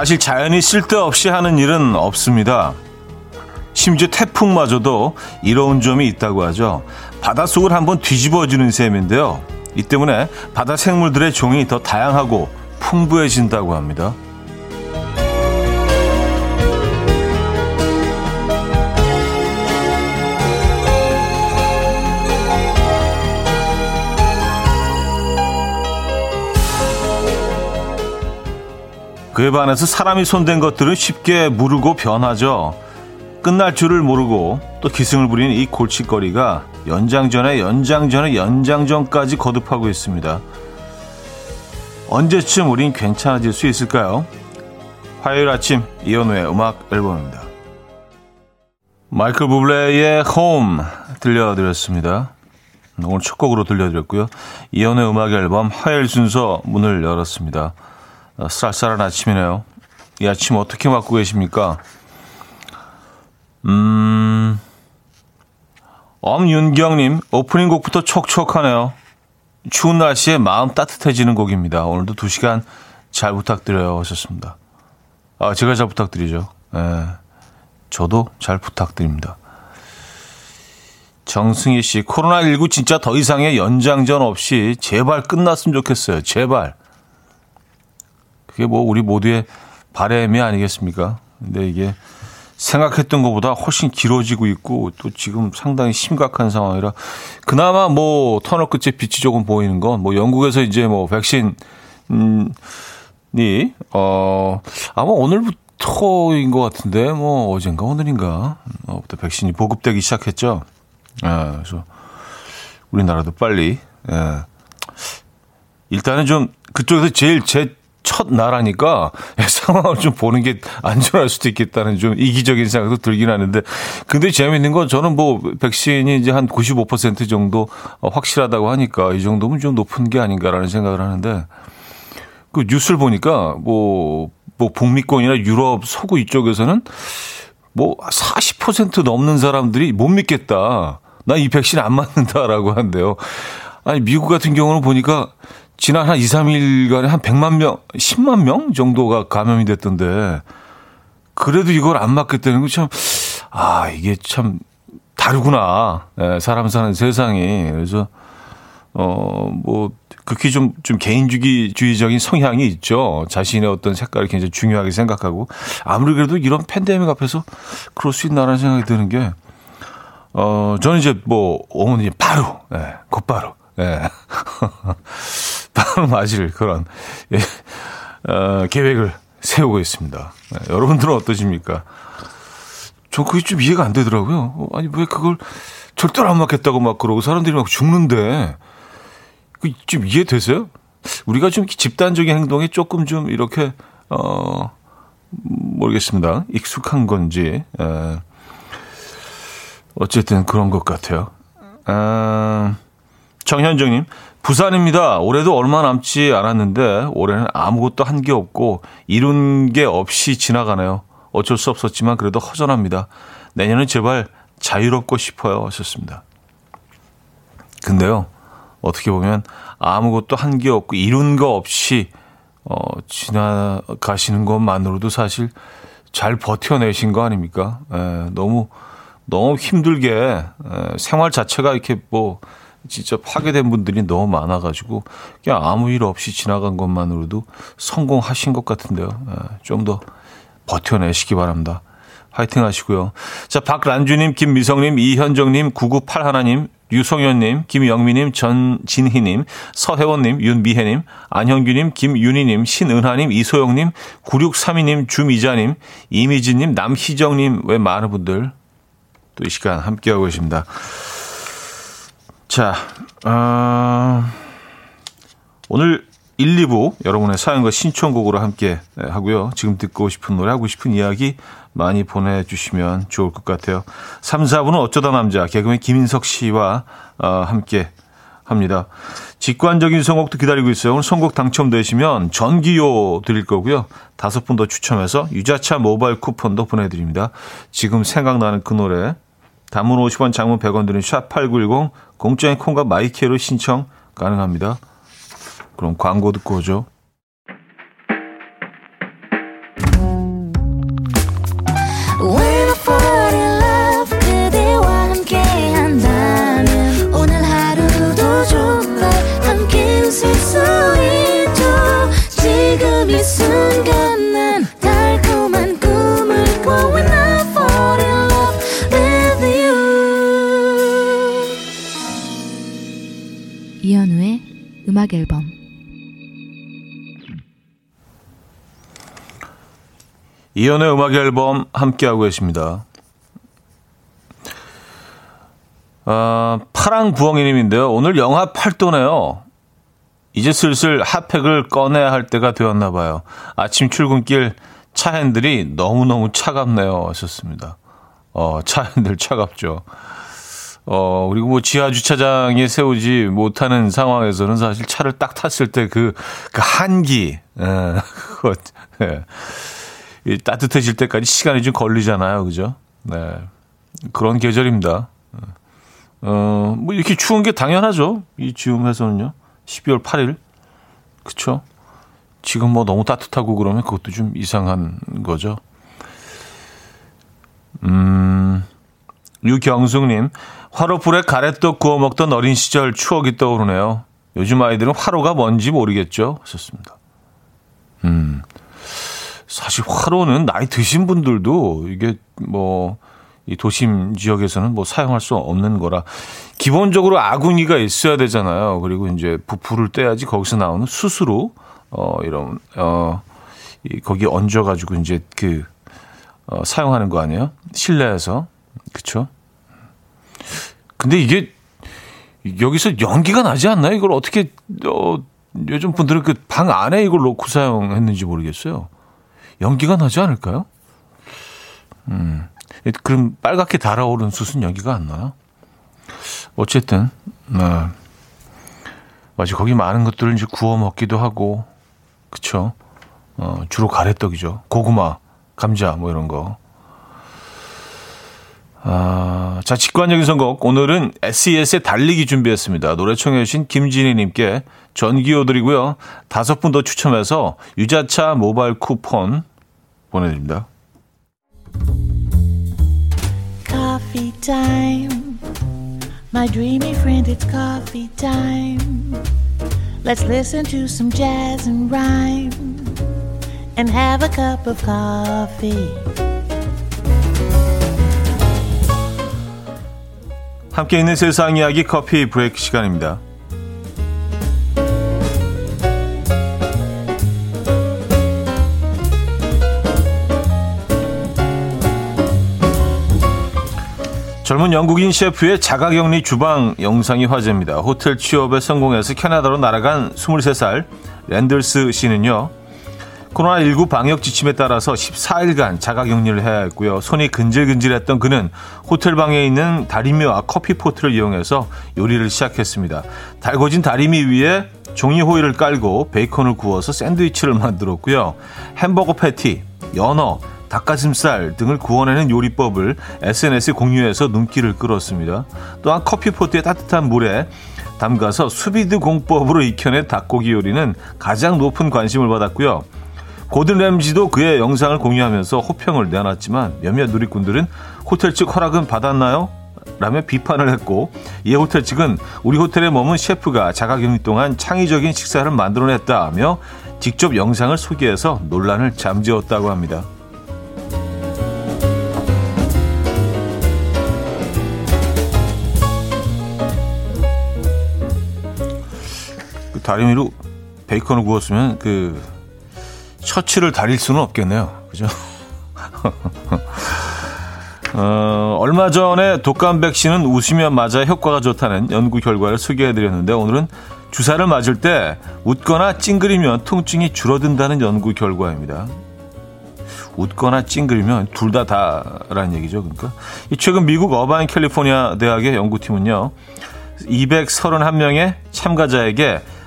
사실 자연이 쓸데없이 하는 일은 없습니다. 심지어 태풍마저도 이로운 점이 있다고 하죠. 바닷속을 한번 뒤집어주는 셈인데요. 이 때문에 바다 생물들의 종이 더 다양하고 풍부해진다고 합니다. 그에 반해서 사람이 손댄 것들은 쉽게 무르고 변하죠. 끝날 줄을 모르고 또 기승을 부리는 이 골칫거리가 연장전에 연장전에 연장전까지 거듭하고 있습니다. 언제쯤 우린 괜찮아질 수 있을까요? 화요일 아침 이현우의 음악 앨범입니다. 마이클 부블레의 홈 들려드렸습니다. 오늘 첫 곡으로 들려드렸고요. 이현우의 음악 앨범 화요일 순서 문을 열었습니다. 어, 쌀쌀한 아침이네요. 이 아침 어떻게 맞고 계십니까? 음, 엄윤경님, 오프닝 곡부터 촉촉하네요. 추운 날씨에 마음 따뜻해지는 곡입니다. 오늘도 2시간 잘 부탁드려요. 하셨습니다. 아, 제가 잘 부탁드리죠. 예. 저도 잘 부탁드립니다. 정승희 씨, 코로나19 진짜 더 이상의 연장전 없이 제발 끝났으면 좋겠어요. 제발. 그게 뭐 우리 모두의 바램이 아니겠습니까? 근데 이게 생각했던 것보다 훨씬 길어지고 있고 또 지금 상당히 심각한 상황이라 그나마 뭐 터널 끝에 빛이 조금 보이는 건 뭐 영국에서 이제 뭐 백신이 어 아마 오늘부터인 것 같은데 뭐 어젠가 오늘인가 어부터 백신이 보급되기 시작했죠. 예, 그래서 우리나라도 빨리 예. 일단은 좀 그쪽에서 제일 제 첫 나라니까 상황을 좀 보는 게 안전할 수도 있겠다는 좀 이기적인 생각도 들긴 하는데 근데 재미있는 건 저는 뭐 백신이 이제 한 95% 정도 확실하다고 하니까 이 정도면 좀 높은 게 아닌가라는 생각을 하는데 그 뉴스를 보니까 뭐, 뭐 북미권이나 유럽 서구 이쪽에서는 뭐 40% 넘는 사람들이 못 믿겠다. 나 이 백신 안 맞는다라고 한대요. 아니 미국 같은 경우는 보니까 지난 한 2, 3일간에 한 100만 명, 10만 명 정도가 감염이 됐던데, 그래도 이걸 안 맞겠다는 거 참, 아, 이게 참 다르구나. 예, 사람 사는 세상이. 그래서, 어, 뭐, 극히 좀, 좀 개인주의적인 성향이 있죠. 자신의 어떤 색깔을 굉장히 중요하게 생각하고. 아무리 그래도 이런 팬데믹 앞에서 그럴 수 있나라는 생각이 드는 게, 어, 저는 이제 뭐, 어머니 바로, 예, 곧바로, 예. 바로 맞을 그런 예, 어, 계획을 세우고 있습니다. 네, 여러분들은 어떠십니까? 저 그게 좀 이해가 안 되더라고요. 어, 아니 왜 그걸 절대로 안 맞겠다고 막 그러고 사람들이 막 죽는데 그 좀 이해되세요? 우리가 좀 집단적인 행동에 조금 좀 이렇게 어 모르겠습니다. 익숙한 건지 에, 어쨌든 그런 것 같아요. 아, 정현정님 부산입니다. 올해도 얼마 남지 않았는데 올해는 아무것도 한 게 없고 이룬 게 없이 지나가네요. 어쩔 수 없었지만 그래도 허전합니다. 내년은 제발 자유롭고 싶어요. 하셨습니다. 근데요, 어떻게 보면 아무것도 한 게 없고 이룬 거 없이 어, 지나가시는 것만으로도 사실 잘 버텨내신 거 아닙니까? 에, 너무 너무 힘들게 에, 생활 자체가 이렇게 뭐 진짜 파괴된 분들이 너무 많아가지고 그냥 아무 일 없이 지나간 것만으로도 성공하신 것 같은데요. 예, 좀더 버텨내시기 바랍니다. 화이팅 하시고요. 자, 박란주님, 김미성님, 이현정님, 9981님, 유성현님, 김영미님, 전진희님, 서혜원님, 윤미혜님, 안형규님, 김윤희님, 신은하님, 이소영님, 9632님, 주미자님, 이미진님, 남희정님, 외 많은 분들 또 이 시간 함께하고 계십니다. 자, 어, 오늘 1, 2부 여러분의 사연과 신청곡으로 함께 하고요. 지금 듣고 싶은 노래, 하고 싶은 이야기 많이 보내주시면 좋을 것 같아요. 3, 4부는 어쩌다 남자, 개그맨 김인석 씨와 어, 함께 합니다. 직관적인 선곡도 기다리고 있어요. 오늘 선곡 당첨되시면 전기요 드릴 거고요. 다섯 분 더 추첨해서 유자차 모바일 쿠폰도 보내드립니다. 지금 생각나는 그 노래 단문 50원, 장문 100원 드는 샵8910 공짜인 콩과 마이케로 신청 가능합니다. 그럼 광고 듣고 오죠. 음악 앨범 이연의 음악 앨범 함께하고 계십니다. 아, 파랑 부엉이님인데요. 오늘 영하 8도네요. 이제 슬슬 핫팩을 꺼내야 할 때가 되었나 봐요. 아침 출근길 차 핸들이 너무너무 차갑네요. 하셨습니다. 어, 차 핸들 차갑죠. 어, 그리고 뭐 지하 주차장에 세우지 못하는 상황에서는 사실 차를 딱 탔을 때 그, 그 한기, 예, 그거, 예. 이 따뜻해질 때까지 시간이 좀 걸리잖아요. 그죠? 네. 그런 계절입니다. 어, 뭐 이렇게 추운 게 당연하죠. 이 즈음에서는요. 12월 8일. 그쵸? 지금 뭐 너무 따뜻하고 그러면 그것도 좀 이상한 거죠. 음, 유경숙님, 화로불에 가래떡 구워 먹던 어린 시절 추억이 떠오르네요. 요즘 아이들은 화로가 뭔지 모르겠죠? 하셨습니다. 음, 사실 화로는 나이 드신 분들도 이게 뭐, 이 도심 지역에서는 뭐 사용할 수 없는 거라 기본적으로 아궁이가 있어야 되잖아요. 그리고 이제 부풀을 떼야지 거기서 나오는 수수로 어 이런 어 이, 거기 얹어 가지고 이제 그 어, 사용하는 거 아니에요? 실내에서 그쵸 근데 이게 여기서 연기가 나지 않나요? 이걸 어떻게 어 요즘 분들은 그 방 안에 이걸 놓고 사용했는지 모르겠어요. 연기가 나지 않을까요? 음. 그럼 빨갛게 달아오른 숯은 연기가 안 나요? 어쨌든, 네. 맞아. 거기 많은 것들을 이제 구워 먹기도 하고, 그쵸? 어, 주로 가래떡이죠. 고구마, 감자, 뭐 이런 거. 아, 자, 직관적인 선곡. 오늘은 SES의 달리기 준비했습니다. 노래 청해주신 김진희님께 전기요 드리고요. 다섯 분 더 추첨해서 유자차 모바일 쿠폰 보내드립니다. Coffee time. My dreamy friend, it's coffee time. Let's listen to some jazz and rhyme and have a cup of coffee. 함께 있는 세상 이야기 커피 브레이크 시간입니다. 젊은 영국인 셰프의 자가격리 주방 영상이 화제입니다. 호텔 취업에 성공해서 캐나다로 날아간 23살 랜들스 씨는요. 코로나19 방역 지침에 따라서 14일간 자가격리를 해야 했고요. 손이 근질근질했던 그는 호텔 방에 있는 다리미와 커피 포트를 이용해서 요리를 시작했습니다. 달궈진 다리미 위에 종이 호일을 깔고 베이컨을 구워서 샌드위치를 만들었고요. 햄버거 패티, 연어, 닭가슴살 등을 구워내는 요리법을 SNS에 공유해서 눈길을 끌었습니다. 또한 커피 포트에 따뜻한 물에 담가서 수비드 공법으로 익혀낸 닭고기 요리는 가장 높은 관심을 받았고요. 고든 램지도 그의 영상을 공유하면서 호평을 내놨지만 몇몇 누리꾼들은 호텔 측 허락은 받았나요? 라며 비판을 했고 이에 호텔 측은 우리 호텔에 머문 셰프가 자가격리 동안 창의적인 식사를 만들어냈다며 직접 영상을 소개해서 논란을 잠재웠다고 합니다. 그 다리미로 베이컨을 구웠으면 그 셔츠를 다릴 수는 없겠네요. 그죠? 어, 얼마 전에 독감 백신은 웃으면 맞아 효과가 좋다는 연구 결과를 소개해드렸는데 오늘은 주사를 맞을 때 웃거나 찡그리면 통증이 줄어든다는 연구 결과입니다. 웃거나 찡그리면 둘 다 다라는 얘기죠. 그러니까 최근 미국 어바인 캘리포니아 대학의 연구팀은요. 231명의 참가자에게 아,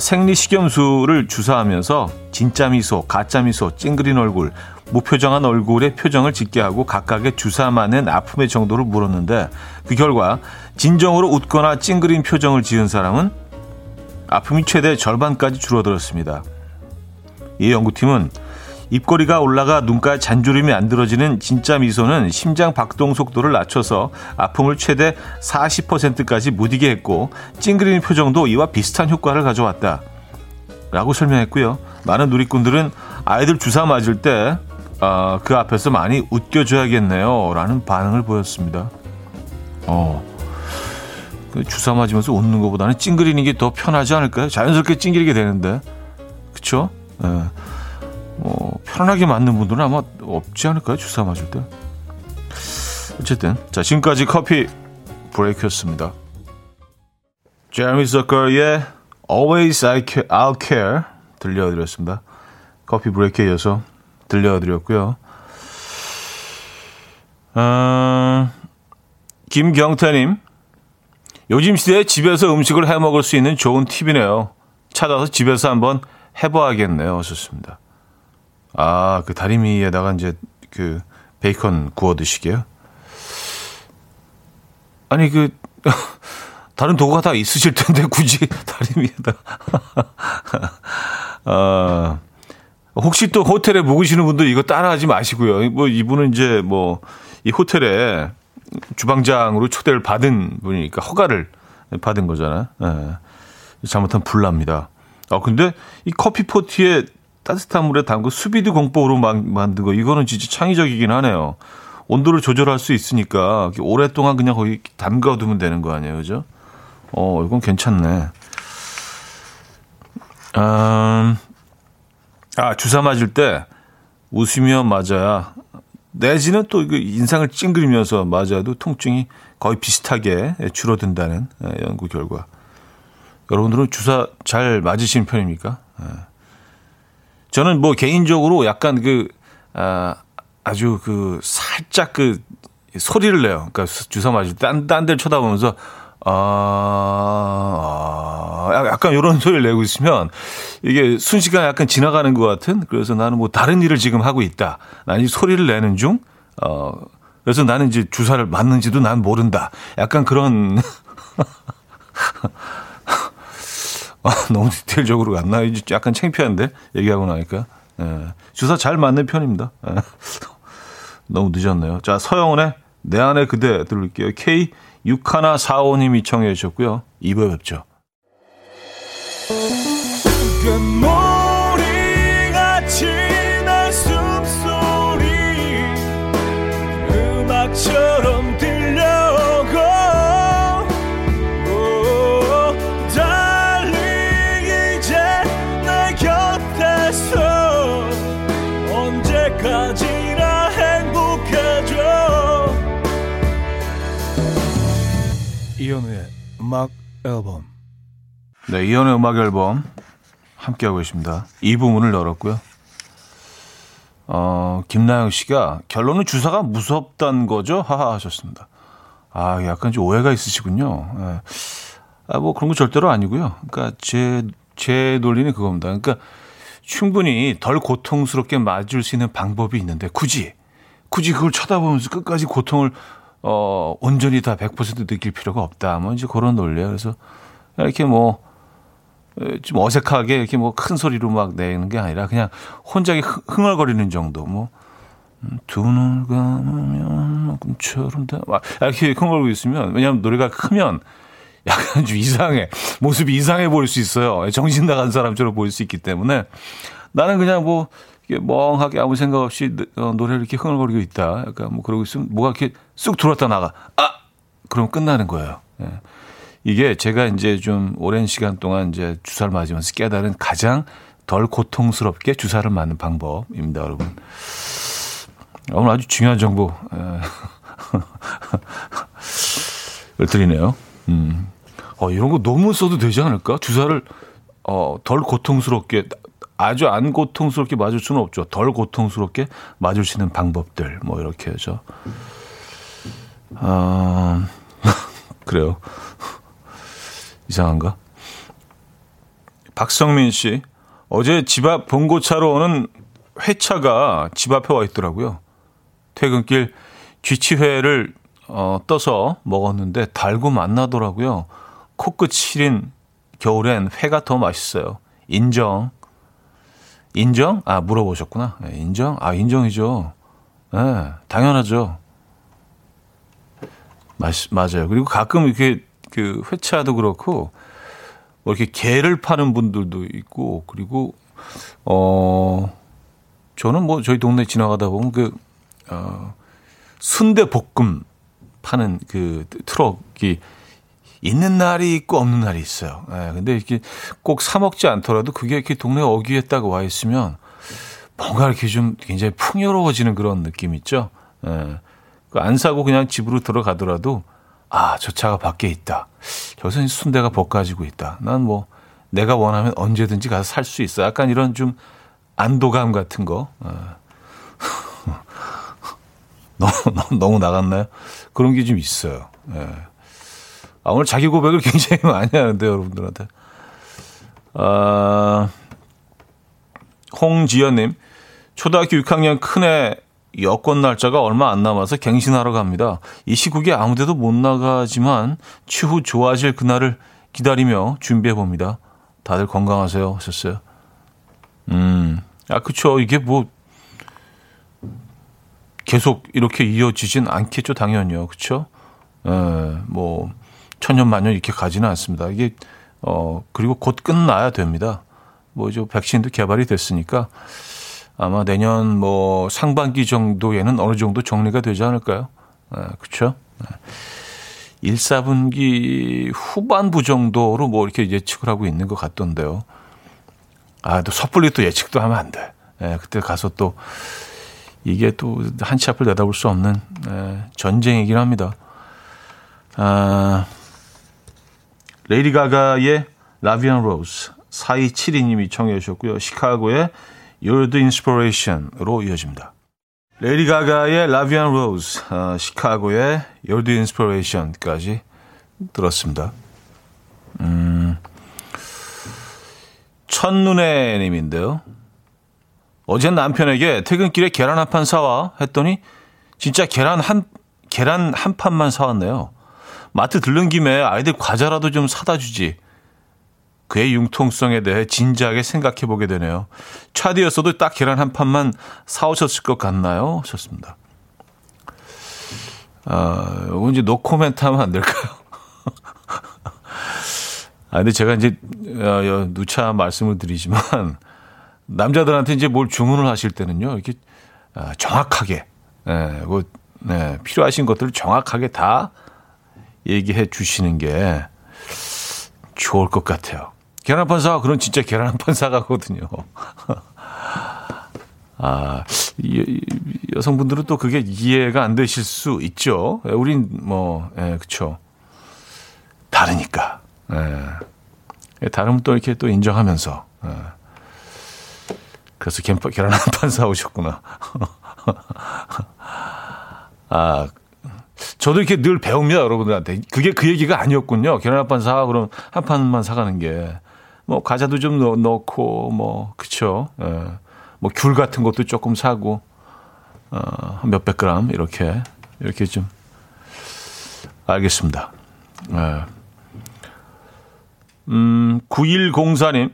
생리식염수를 주사하면서 진짜 미소, 가짜 미소, 찡그린 얼굴, 무표정한 얼굴의 표정을 짓게 하고 각각의 주사 맞는 아픔의 정도를 물었는데 그 결과 진정으로 웃거나 찡그린 표정을 지은 사람은 아픔이 최대 절반까지 줄어들었습니다. 이 연구팀은 입꼬리가 올라가 눈가에 잔주름이 안 들어지는 진짜 미소는 심장 박동 속도를 낮춰서 아픔을 최대 40%까지 무디게 했고 찡그리는 표정도 이와 비슷한 효과를 가져왔다. 라고 설명했고요. 많은 누리꾼들은 아이들 주사 맞을 때, 어, 그 앞에서 많이 웃겨줘야겠네요. 라는 반응을 보였습니다. 어, 그 주사 맞으면서 웃는 것보다는 찡그리는 게 더 편하지 않을까요? 자연스럽게 찡그리게 되는데. 그쵸? 예. 뭐, 편안하게 맞는 분들은 아마 없지 않을까요? 주사 맞을 때. 어쨌든, 자, 지금까지 커피 브레이크였습니다. 제미 서커의 Always I Care, I'll Care 들려드렸습니다. 커피 브레이크에 이어서 들려드렸고요. 어, 김경태님, 요즘 시대에 집에서 음식을 해 먹을 수 있는 좋은 팁이네요. 찾아서 집에서 한번 해봐야겠네요. 하셨습니다. 아, 그 다리미에다가 이제 그 베이컨 구워 드시게요? 아니, 그, 다른 도구가 다 있으실 텐데 굳이 다리미에다. 아, 혹시 또 호텔에 묵으시는 분들 이거 따라하지 마시고요. 뭐 이분은 이제 뭐 이 호텔에 주방장으로 초대를 받은 분이니까 허가를 받은 거잖아요. 예. 잘못하면 불납니다. 아 근데 이 커피 포트에 따뜻한 물에 담그 수비드 공법으로 만든 거 이거는 진짜 창의적이긴 하네요. 온도를 조절할 수 있으니까 오랫동안 그냥 거기 담가두면 되는 거 아니에요, 그죠? 어, 이건 괜찮네. 음, 아, 주사 맞을 때 웃으며 맞아야 내지는 또 인상을 찡그리면서 맞아도 통증이 거의 비슷하게 줄어든다는 예, 연구 결과. 여러분들은 주사 잘 맞으시는 편입니까? 예. 저는 뭐 개인적으로 약간 그, 아, 아주 그 살짝 그 소리를 내요. 그러니까 주사 맞을 때 딴, 딴 데를 쳐다보면서 아, 아, 약간 이런 소리를 내고 있으면 이게 순식간에 약간 지나가는 것 같은 그래서 나는 뭐 다른 일을 지금 하고 있다. 나는 이 소리를 내는 중, 어, 그래서 나는 이제 주사를 맞는지도 난 모른다. 약간 그런, 아, 너무 디테일적으로 갔나? 이제 약간 창피한데? 얘기하고 나니까. 예, 주사 잘 맞는 편입니다. 예. 너무 늦었네요. 자, 서영은의 내 안에 그대 들을게요. K 6145님이 청해 주셨고요. 2부에 뵙죠. 음악 앨범. 네, 이현우의 음악 앨범 함께하고 계십니다. 이 부분을 열었고요. 어, 김나영 씨가 결론은 주사가 무섭단 거죠? 하하 하셨습니다. 아, 약간 좀 오해가 있으시군요. 예. 아, 뭐 그런 거 절대로 아니고요. 그러니까 제, 제 논리는 그겁니다. 그러니까 충분히 덜 고통스럽게 맞을 수 있는 방법이 있는데 굳이, 굳이 그걸 쳐다보면서 끝까지 고통을 어, 온전히 다 100% 느낄 필요가 없다. 뭐 이제 그런 논리야. 그래서 이렇게 뭐, 좀 어색하게 이렇게 뭐 큰 소리로 막 내는 게 아니라 그냥 혼자 흥얼거리는 정도. 뭐, 음, 두 눈을 감으면 꿈처럼 다. 막 이렇게 흥얼거리고 있으면 왜냐하면 노래가 크면 약간 좀 이상해. 모습이 이상해 보일 수 있어요. 정신 나간 사람처럼 보일 수 있기 때문에 나는 그냥 뭐 멍하게 아무 생각 없이 어, 노래를 이렇게 흥얼거리고 있다. 약간 뭐 그러고 있으면 뭐가 이렇게 쑥 들어왔다 나가. 아! 그럼 끝나는 거예요. 예. 이게 제가 이제 좀 오랜 시간 동안 이제 주사를 맞으면서 깨달은 가장 덜 고통스럽게 주사를 맞는 방법입니다, 여러분. 오늘 아주 중요한 정보, 을 예. 드리네요. 음. 어, 이런 거 너무 써도 되지 않을까? 주사를, 어, 덜 고통스럽게, 아주 안 고통스럽게 맞을 수는 없죠. 덜 고통스럽게 맞을 수 있는 방법들, 뭐, 이렇게 해서. 아, 그래요. 이상한가? 박성민 씨, 어제 집 앞 봉고차로 오는 회차가 집 앞에 와 있더라고요. 퇴근길 쥐치회를 어, 떠서 먹었는데 달고 맛나더라고요. 코끝 시린 겨울엔 회가 더 맛있어요. 인정. 인정? 아, 물어보셨구나. 네, 인정? 아, 인정이죠. 네, 당연하죠. 맞, 맞아요. 그리고 가끔 이렇게 그 회차도 그렇고 뭐 이렇게 게를 파는 분들도 있고 그리고 어 저는 뭐 저희 동네 지나가다 보면 그 어, 순대 볶음 파는 그 트럭이 있는 날이 있고 없는 날이 있어요. 예, 근데 이렇게 꼭 사 먹지 않더라도 그게 이렇게 동네 어귀에 딱 와 있으면 뭔가 이렇게 좀 굉장히 풍요로워지는 그런 느낌 있죠. 예. 안 사고 그냥 집으로 들어가더라도 아, 저 차가 밖에 있다. 저기서 순대가 볶아지고 있다. 난 뭐 내가 원하면 언제든지 가서 살 수 있어. 약간 이런 좀 안도감 같은 거. 어. 너무, 너무 나갔나요? 그런 게 좀 있어요. 예. 아, 오늘 자기 고백을 굉장히 많이 하는데, 여러분들한테. 아, 홍지연님, 초등학교 6학년 큰애 여권 날짜가 얼마 안 남아서 갱신하러 갑니다. 이 시국에 아무데도 못 나가지만 추후 좋아질 그날을 기다리며 준비해 봅니다. 다들 건강하세요. 하셨어요. 음, 아, 그쵸. 이게 뭐, 계속 이렇게 이어지진 않겠죠. 당연히요. 그쵸? 에, 뭐, 천년 만년 이렇게 가지는 않습니다. 이게, 어, 그리고 곧 끝나야 됩니다. 뭐, 이제 백신도 개발이 됐으니까 아마 내년 뭐 상반기 정도에는 어느 정도 정리가 되지 않을까요? 아, 그렇죠? 1, 4분기 후반부 정도로 뭐 이렇게 예측을 하고 있는 것 같던데요. 아, 또 섣불리 또 예측도 하면 안 돼. 예, 그때 가서 또 이게 또 한치 앞을 내다볼 수 없는 예, 전쟁이긴 합니다. 아, 레이디 가가의 La Vie en rose 4272님이 청해 주셨고요. 시카고의 You're the Inspiration으로 이어집니다. 레이디 가가의 La Vie en rose, 어, 시카고의 You're the Inspiration까지 들었습니다. 음, 첫눈에 님인데요. 어제 남편에게 퇴근길에 계란 한 판 사와 했더니 진짜 계란 한 계란 한 판만 사왔네요. 마트 들른 김에 아이들 과자라도 좀 사다 주지. 그의 융통성에 대해 진지하게 생각해 보게 되네요. 차디였어도 딱 계란 한 판만 사오셨을 것 같나요? 하셨습니다. 아, 이거 이제 노 코멘트 하면 안 될까요? 아, 근데 제가 이제, 어, 누차 말씀을 드리지만, 남자들한테 이제 뭘 주문을 하실 때는요, 이렇게, 아, 정확하게, 예, 뭐, 네, 필요하신 것들을 정확하게 다 얘기해 주시는 게 좋을 것 같아요. 계란 한판 사, 그런 진짜 계란 한판 사가거든요. 아, 이, 여성분들은 또 그게 이해가 안 되실 수 있죠. 예, 우린 뭐, 예, 그쵸. 다르니까. 예. 예. 다르면 또 이렇게 또 인정하면서. 예. 그래서 계란 한 판 사오셨구나. 아, 저도 이렇게 늘 배웁니다, 여러분들한테. 그게 그 얘기가 아니었군요. 계란 한 판 사, 그럼 한 판만 사가는 게. 뭐 과자도 좀 넣, 넣고 뭐 그쵸. 예. 뭐귤 같은 것도 조금 사고 어, 몇백 그램 이렇게 이렇게 좀 알겠습니다. 예. 음, 9104님.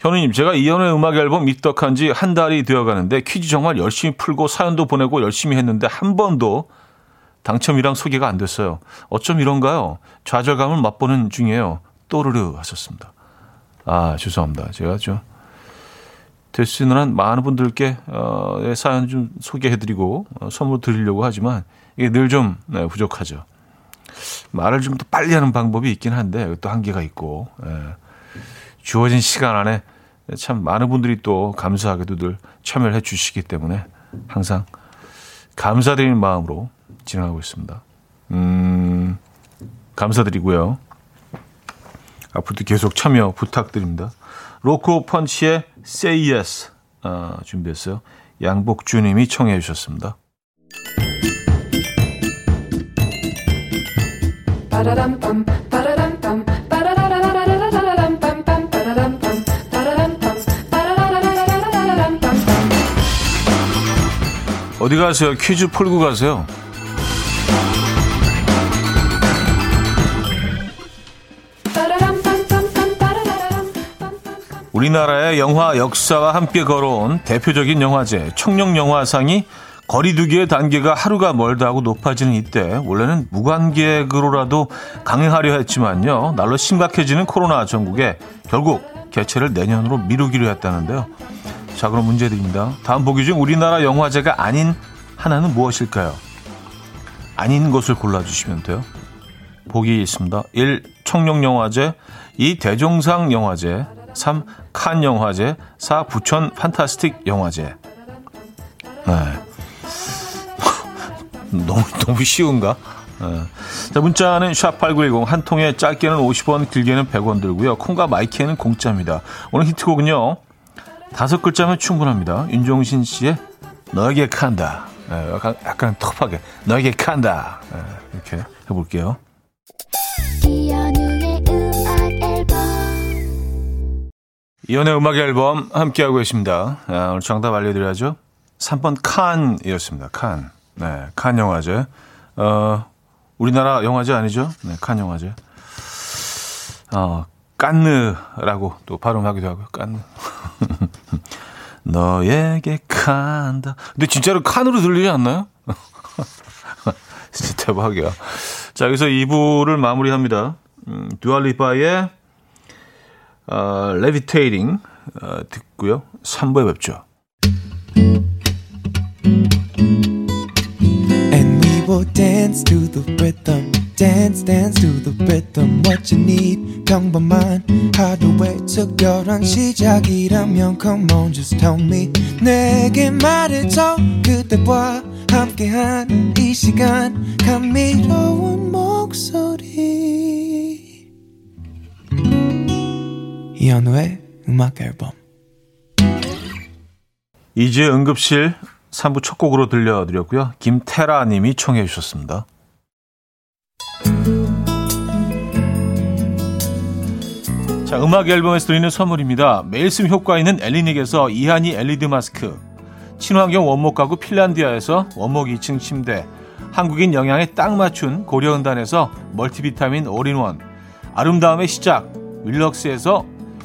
현우님, 제가 이현우의 음악 앨범 입덕한 지 한 달이 되어 가는데 퀴즈 정말 열심히 풀고 사연도 보내고 열심히 했는데 한 번도 당첨이랑 소개가 안 됐어요. 어쩜 이런가요? 좌절감을 맛보는 중이에요. 또르르 하셨습니다. 아, 죄송합니다. 제가 좀, 될수있한 많은 분들께, 어, 사연 좀 소개해드리고, 어, 선물 드리려고 하지만, 이게 늘좀 네, 부족하죠. 말을 좀 더 빨리 하는 방법이 있긴 한데, 또 한계가 있고, 예. 주어진 시간 안에 참 많은 분들이 또 감사하게도 늘 참여를 해 주시기 때문에 항상 감사드리는 마음으로 진행하고 있습니다. 음, 감사드리고요. 앞으로도 계속 참여 부탁드립니다. 로코 펀치의 Say Yes 어, 준비했어요. 양복주님이 청해 주셨습니다. 어디 가세요? 퀴즈 풀고 가세요. 우리나라의 영화 역사와 함께 걸어온 대표적인 영화제 청룡영화상이 거리두기의 단계가 하루가 멀다 하고 높아지는 이때 원래는 무관객으로라도 강행하려 했지만요. 날로 심각해지는 코로나 전국에 결국 개최를 내년으로 미루기로 했다는데요. 자 그럼 문제 드립니다. 다음 보기 중 우리나라 영화제가 아닌 하나는 무엇일까요? 아닌 것을 골라주시면 돼요. 보기 있습니다. 1. 청룡영화제 2. 대종상 영화제 3. 칸 영화제 4. 부천 판타스틱 영화제 네. 너무 너무 쉬운가? 네. 자, 문자는 샵8910 한 통에 짧게는 50원, 길게는 100원 들고요. 콩과 마이크는 공짜입니다. 오늘 히트곡은요. 다섯 글자면 충분합니다. 윤종신 씨의 너에게 칸다. 네, 약간, 약간 텁하게 너에게 칸다. 네, 이렇게 해볼게요. 이연의 음악 앨범 함께하고 계십니다. 아, 오늘 정답 알려드려야죠. 3번 칸이었습니다. 칸. 네, 칸 영화제. 어, 우리나라 영화제 아니죠? 네, 칸 영화제. 어, 깐느라고 또 발음하기도 하고요. 깐느. 너에게 칸다. 근데 진짜로 칸으로 들리지 않나요? 진짜 대박이야. 자, 여기서 2부를 마무리합니다. 음, 듀얼리파의 어, 레비테이링 어, 듣고요. 3부에 뵙죠. dance to the rhythm. Dance, dance to the rhythm. What you need, 평범한 하루의 특별한 시작이라면 Come on, just tell me. 내게 말해줘 그대와 함께한 이 시간 감미로운 목소리. 이현우의 음악 앨범. izi 응급실 3부 첫 곡으로 들려드렸고요. 김태라 님이 청해 주셨습니다. 자, 음악 앨범에서 드리는 선물입니다. 매일 쓰 효과 있는 엘리닉에서 이하니 LED 마스크, 친환경 원목 가구 핀란디아에서 원목 2층 침대, 한국인 영양에 딱 맞춘 고려은단에서 멀티비타민 올인원, 아름다움의 시작, 윌럭스에서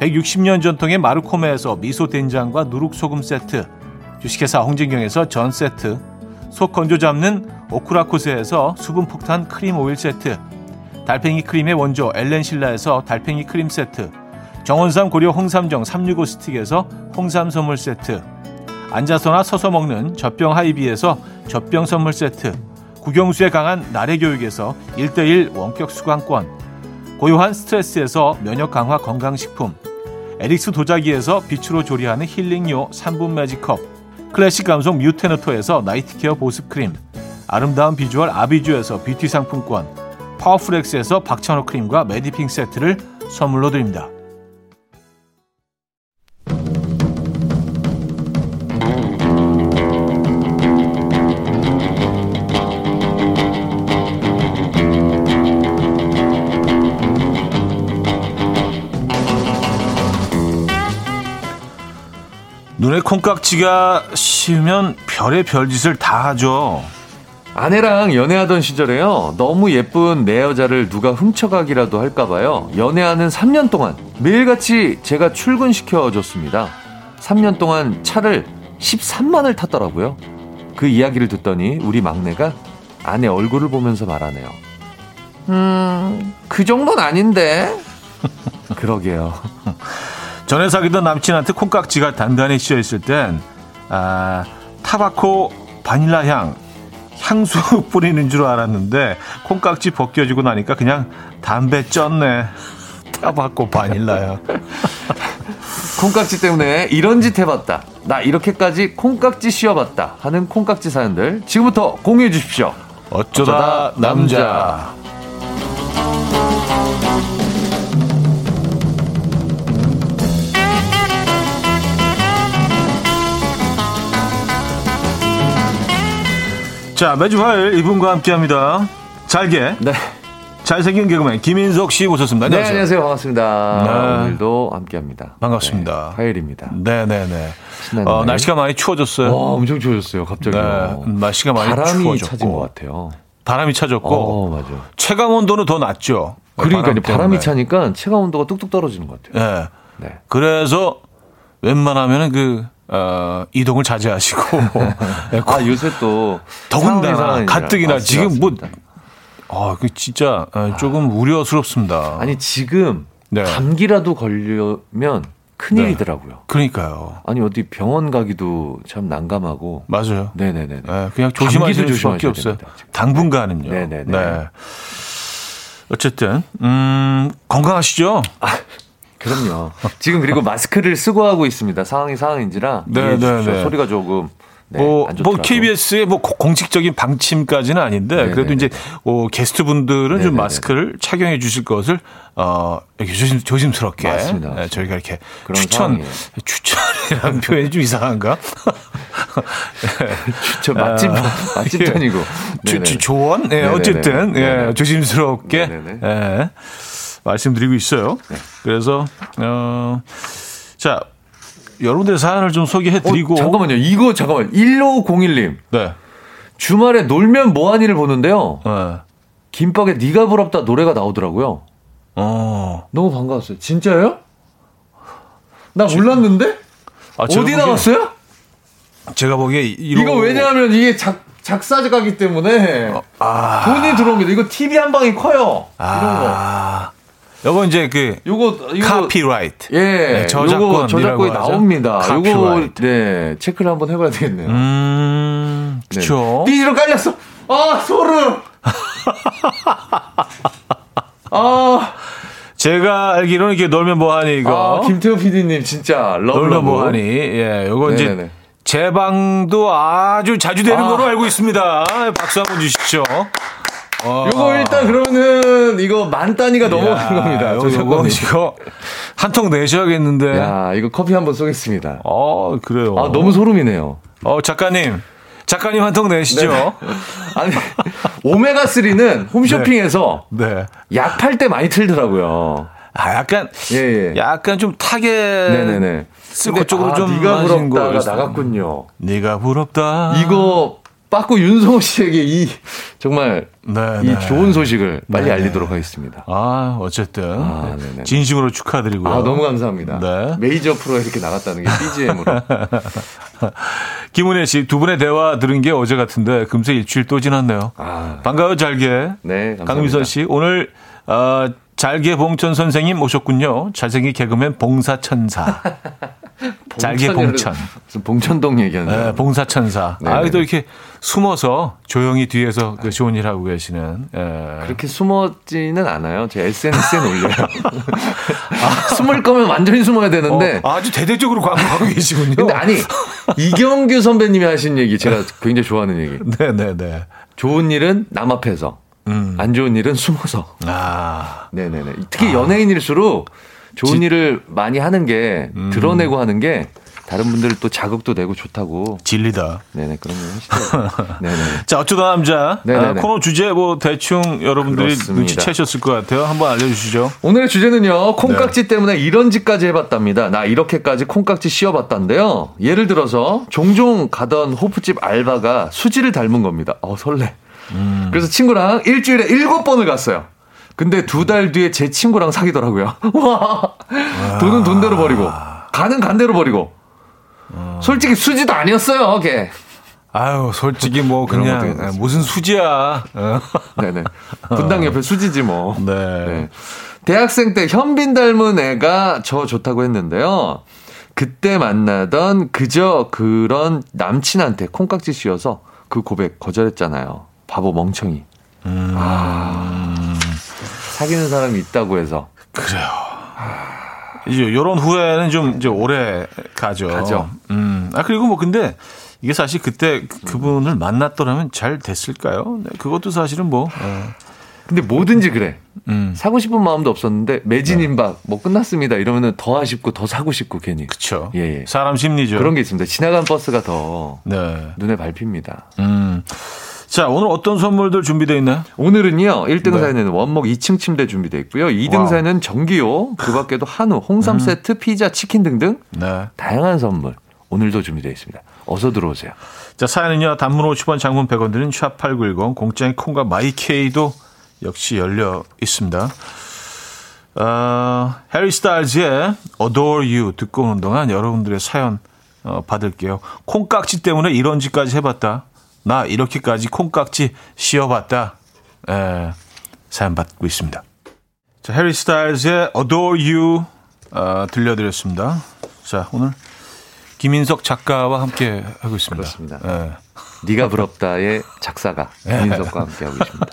160년 전통의 마르코메에서 미소 된장과 누룩 소금 세트, 주식회사 홍진경에서 전 세트, 속 건조 잡는 오크라코스에서 수분 폭탄 크림 오일 세트, 달팽이 크림의 원조 엘렌실라에서 달팽이 크림 세트, 정원삼 고려 홍삼정 365 스틱에서 홍삼 선물 세트, 앉아서나 서서 먹는 젖병 하이비에서 젖병 선물 세트, 국영수에 강한 나래 교육에서 1대1 원격 수강권, 고요한 스트레스에서 면역 강화 건강식품, 에릭스 도자기에서 빛으로 조리하는 힐링요 3분 매직컵, 클래식 감성 뮤테너토에서 night care 보습크림. 아름다운 비주얼 아비주에서 뷰티 상품권. 파워풀엑스에서 박찬호 크림과 메디핑 세트를 선물로 드립니다. 콩깍지가 씌우면 별의 별짓을 다 하죠. 아내랑 연애하던 시절에요. 너무 예쁜 내 여자를 누가 훔쳐가기라도 할까봐요. 연애하는 3년 동안 매일같이 제가 출근시켜줬습니다. 3년 동안 차를 13만을 탔더라고요. 그 이야기를 듣더니 우리 막내가 아내 얼굴을 보면서 말하네요. 음, 그 정도는 아닌데. 그러게요. 전에 사귀던 남친한테 콩깍지가 단단히 씌어 있을 땐 아, 타바코 바닐라 향 향수 뿌리는 줄 알았는데 콩깍지 벗겨지고 나니까 그냥 담배 쪘네. 타바코 바닐라야. 콩깍지 때문에 이런 짓 해봤다. 나 이렇게까지 콩깍지 씌워봤다 하는 콩깍지 사연들 지금부터 공유해 주십시오. 어쩌다, 어쩌다 남자. 남자. 자, 매주 화요일 이분과 함께 합니다. 잘게. 네. 잘생긴 개그맨 김인석 씨 모셨습니다. 네, 안녕하세요. 안녕하세요. 반갑습니다. 네. 오늘도 함께 합니다. 반갑습니다. 네, 화요일입니다. 네네네. 신나는 어, 화요일. 날씨가 많이 추워졌어요. 와, 엄청 추워졌어요. 갑자기. 네, 날씨가 많이 바람이 추워졌고. 차진 것 같아요. 바람이 차졌고 어, 맞아. 체감 온도는 더 낮죠. 그러니까 바람 바람이. 차니까 체감 온도가 뚝뚝 떨어지는 것 같아요. 네. 네. 그래서 웬만하면은 그 어, 이동을 자제하시고 네, 아, 요새 또 더군다나 상황이 가뜩이나 지금 뭐 맞습니다. 아, 그 진짜 어, 조금 우려스럽습니다. 아니 지금 네. 감기라도 걸려면 큰일이더라고요. 그러니까요. 아니 어디 병원 가기도 참 난감하고. 맞아요. 네네네. 네, 그냥 조심하시는 수밖에 없어요. 됩니다. 당분간은요. 네네네. 네. 어쨌든 음, 건강하시죠? 그럼요. 지금 그리고 마스크를 쓰고 하고 있습니다. 상황이 상황인지라 네. 네, 네. 소리가 조금 네, 뭐, 안 뭐. KBS의 뭐 고- 공식적인 방침까지는 아닌데 네네네. 그래도 이제 어, 게스트 분들은 좀 네네네. 마스크를 착용해 주실 것을 어, 이렇게 조심, 조심스럽게 맞습니다, 네, 맞습니다. 저희가 이렇게 추천 상황이에요. 추천이라는 표현이 좀 이상한가? 저 맛집 아, 맛집도 예. 아니고. 조, 네네네. 조- 조언? 예, 네네네. 어쨌든, 예, 네네. 조심스럽게, 네네네. 예, 말씀드리고 있어요. 네. 그래서, 어, 자, 여러분들의 사연을 좀 소개해 드리고. 어, 잠깐만요. 이거 잠깐만. 1501님. 네. 주말에 놀면 뭐하니를 보는데요. 예. 김밥에 네가 부럽다 노래가 나오더라고요. 어. 너무 반가웠어요. 진짜요? 나 몰랐는데? 아, 어디 보기엔- 나왔어요? 제가 보기에 이거, 이거 왜냐하면 이게 작, 작사가기 때문에 아, 돈이 들어옵니다. 이거 TV 한 방이 커요. 이런 거. 아. 요거 이제 그, 요거, 이거. 카피라이트. 예, 네, 요거 저작권이. 나옵니다. 요거, 카피라이트. 네, 체크를 한번 해 봐야 되겠네요. 음, 네. 그쵸. 삐지로 깔렸어. 아, 소름. 아, 제가 알기로는 이게 놀면 뭐하니 이거. 아, 김태호 PD님 진짜 love 놀면. 뭐하니. 예, 요거 이제 네네네. 제 방도 아주 자주 되는 아. 거로 알고 있습니다. 박수 한번 주시죠. 어. 요거 일단 그러면은 이거 만 단위가 넘어가는 야, 겁니다. 요거 저작권이. 이거 한 통 내셔야겠는데. 야, 이거 커피 한번 쏘겠습니다. 어, 그래요. 아, 너무 소름이네요. 어, 작가님. 작가님 한 통 내시죠. 아니, 오메가 3는 홈쇼핑에서 네. 약팔 때 많이 틀더라고요. 아, 약간, 예, 예. 약간 좀 타겟. 네네네. 쓸 근데 그쪽으로 아, 좀 네가 부럽다가. 나갔군요. 네가 부럽다. 이거 빠꾸 윤성호 씨에게 이 정말 네, 이 네. 좋은 소식을 빨리 네, 알리도록 하겠습니다. 아, 어쨌든. 아, 네네. 진심으로 축하드리고요. 아, 너무 감사합니다. 네. 메이저 프로에 이렇게 나갔다는 게 BGM으로. 김은혜 씨, 두 분의 대화 들은 게 어제 같은데 금세 일주일 또 지났네요. 아, 반가워요, 잘게. 네, 감사합니다. 강미선 씨, 오늘, 어, 잘게 봉천 선생님 오셨군요. 잘생긴 개그맨 봉사천사. 잘게 봉천. 봉천동 얘기하는 네, 봉사천사. 네, 아, 네. 또 이렇게 숨어서 조용히 뒤에서 그 좋은 일 하고 계시는. 예. 그렇게 숨었지는 않아요. 제 SNS에 올려요. 아, 숨을 거면 완전히 숨어야 되는데. 어, 아주 대대적으로 광고하고 계시군요. 근데 아니, 이경규 선배님이 하신 얘기 제가 굉장히 좋아하는 얘기. 네네네. 좋은 일은 남 앞에서, 음. 안 좋은 일은 숨어서. 아. 네네네. 특히 연예인일수록 좋은 일을 많이 하는 게 음. 드러내고 하는 게 다른 분들 또 자극도 되고 좋다고. 진리다. 네네 그런 거. 네네. 자, 어쩌다 남자. 아, 코너 주제 뭐 대충 여러분들이 그렇습니다. 눈치채셨을 것 같아요. 한번 알려주시죠. 오늘의 주제는요, 콩깍지 네. 때문에 이런 짓까지 해봤답니다. 나 이렇게까지 콩깍지 씌워봤다인데요. 예를 들어서 종종 가던 호프집 알바가 수지를 닮은 겁니다. 어, 설레. 음. 그래서 친구랑 일주일에 일곱 번을 갔어요. 근데 두 달 뒤에 제 친구랑 사귀더라고요. 와. 돈은 돈대로 버리고, 가는 간대로 버리고. 솔직히 수지도 아니었어요, 걔. 아유, 솔직히 뭐 그런 그냥 있었어요. 무슨 수지야. 어. 네네. 분당 옆에 수지지 뭐. 네. 네. 대학생 때 현빈 닮은 애가 저 좋다고 했는데요. 그때 만나던 그저 그런 남친한테 콩깍지 씌워서 그 고백 거절했잖아요. 바보 멍청이. 아. 사귀는 사람이 있다고 해서. 그래요. 이제 요런 후회는 좀 이제 오래 가죠. 가죠. 음. 아, 그리고 뭐 근데 이게 사실 그때 그- 그분을 만났더라면 잘 됐을까요? 네, 그것도 사실은 뭐. 예. 근데 뭐든지 그래. 음. 사고 싶은 마음도 없었는데 매진 임박 뭐 끝났습니다. 이러면은 더 아쉽고 더 사고 싶고 괜히. 그쵸. 예, 예. 사람 심리죠. 그런 게 있습니다. 지나간 버스가 더 네. 눈에 밟힙니다. 음. 자, 오늘 어떤 선물들 준비되어 있나요? 오늘은요, 1등 네. 사연에는 원목 2층 침대 준비되어 있고요. 2등 와우. 사연은 전기요, 그 밖에도 한우, 홍삼 세트, 피자, 치킨 등등 네. 다양한 선물 오늘도 준비되어 있습니다. 어서 들어오세요. 자, 사연은요, 단문 50원, 장문 100원 드는 샵8910, 공짜인 콩과 마이케이도 역시 열려 있습니다. 어, 해리 스타일즈의 Adore You 듣고 오는 동안 여러분들의 사연 어, 받을게요. 콩깍지 때문에 이런 짓까지 해봤다. 나 이렇게까지 콩깍지 씌워봤다. 에, 사연 받고 있습니다. 자, 해리 스타일즈의 Adore You 어, 들려드렸습니다. 자, 오늘 김인석 작가와 함께 하고 있습니다. 그렇습니다. 예. 네가 부럽다의 작사가 민석과 함께 하고 있습니다.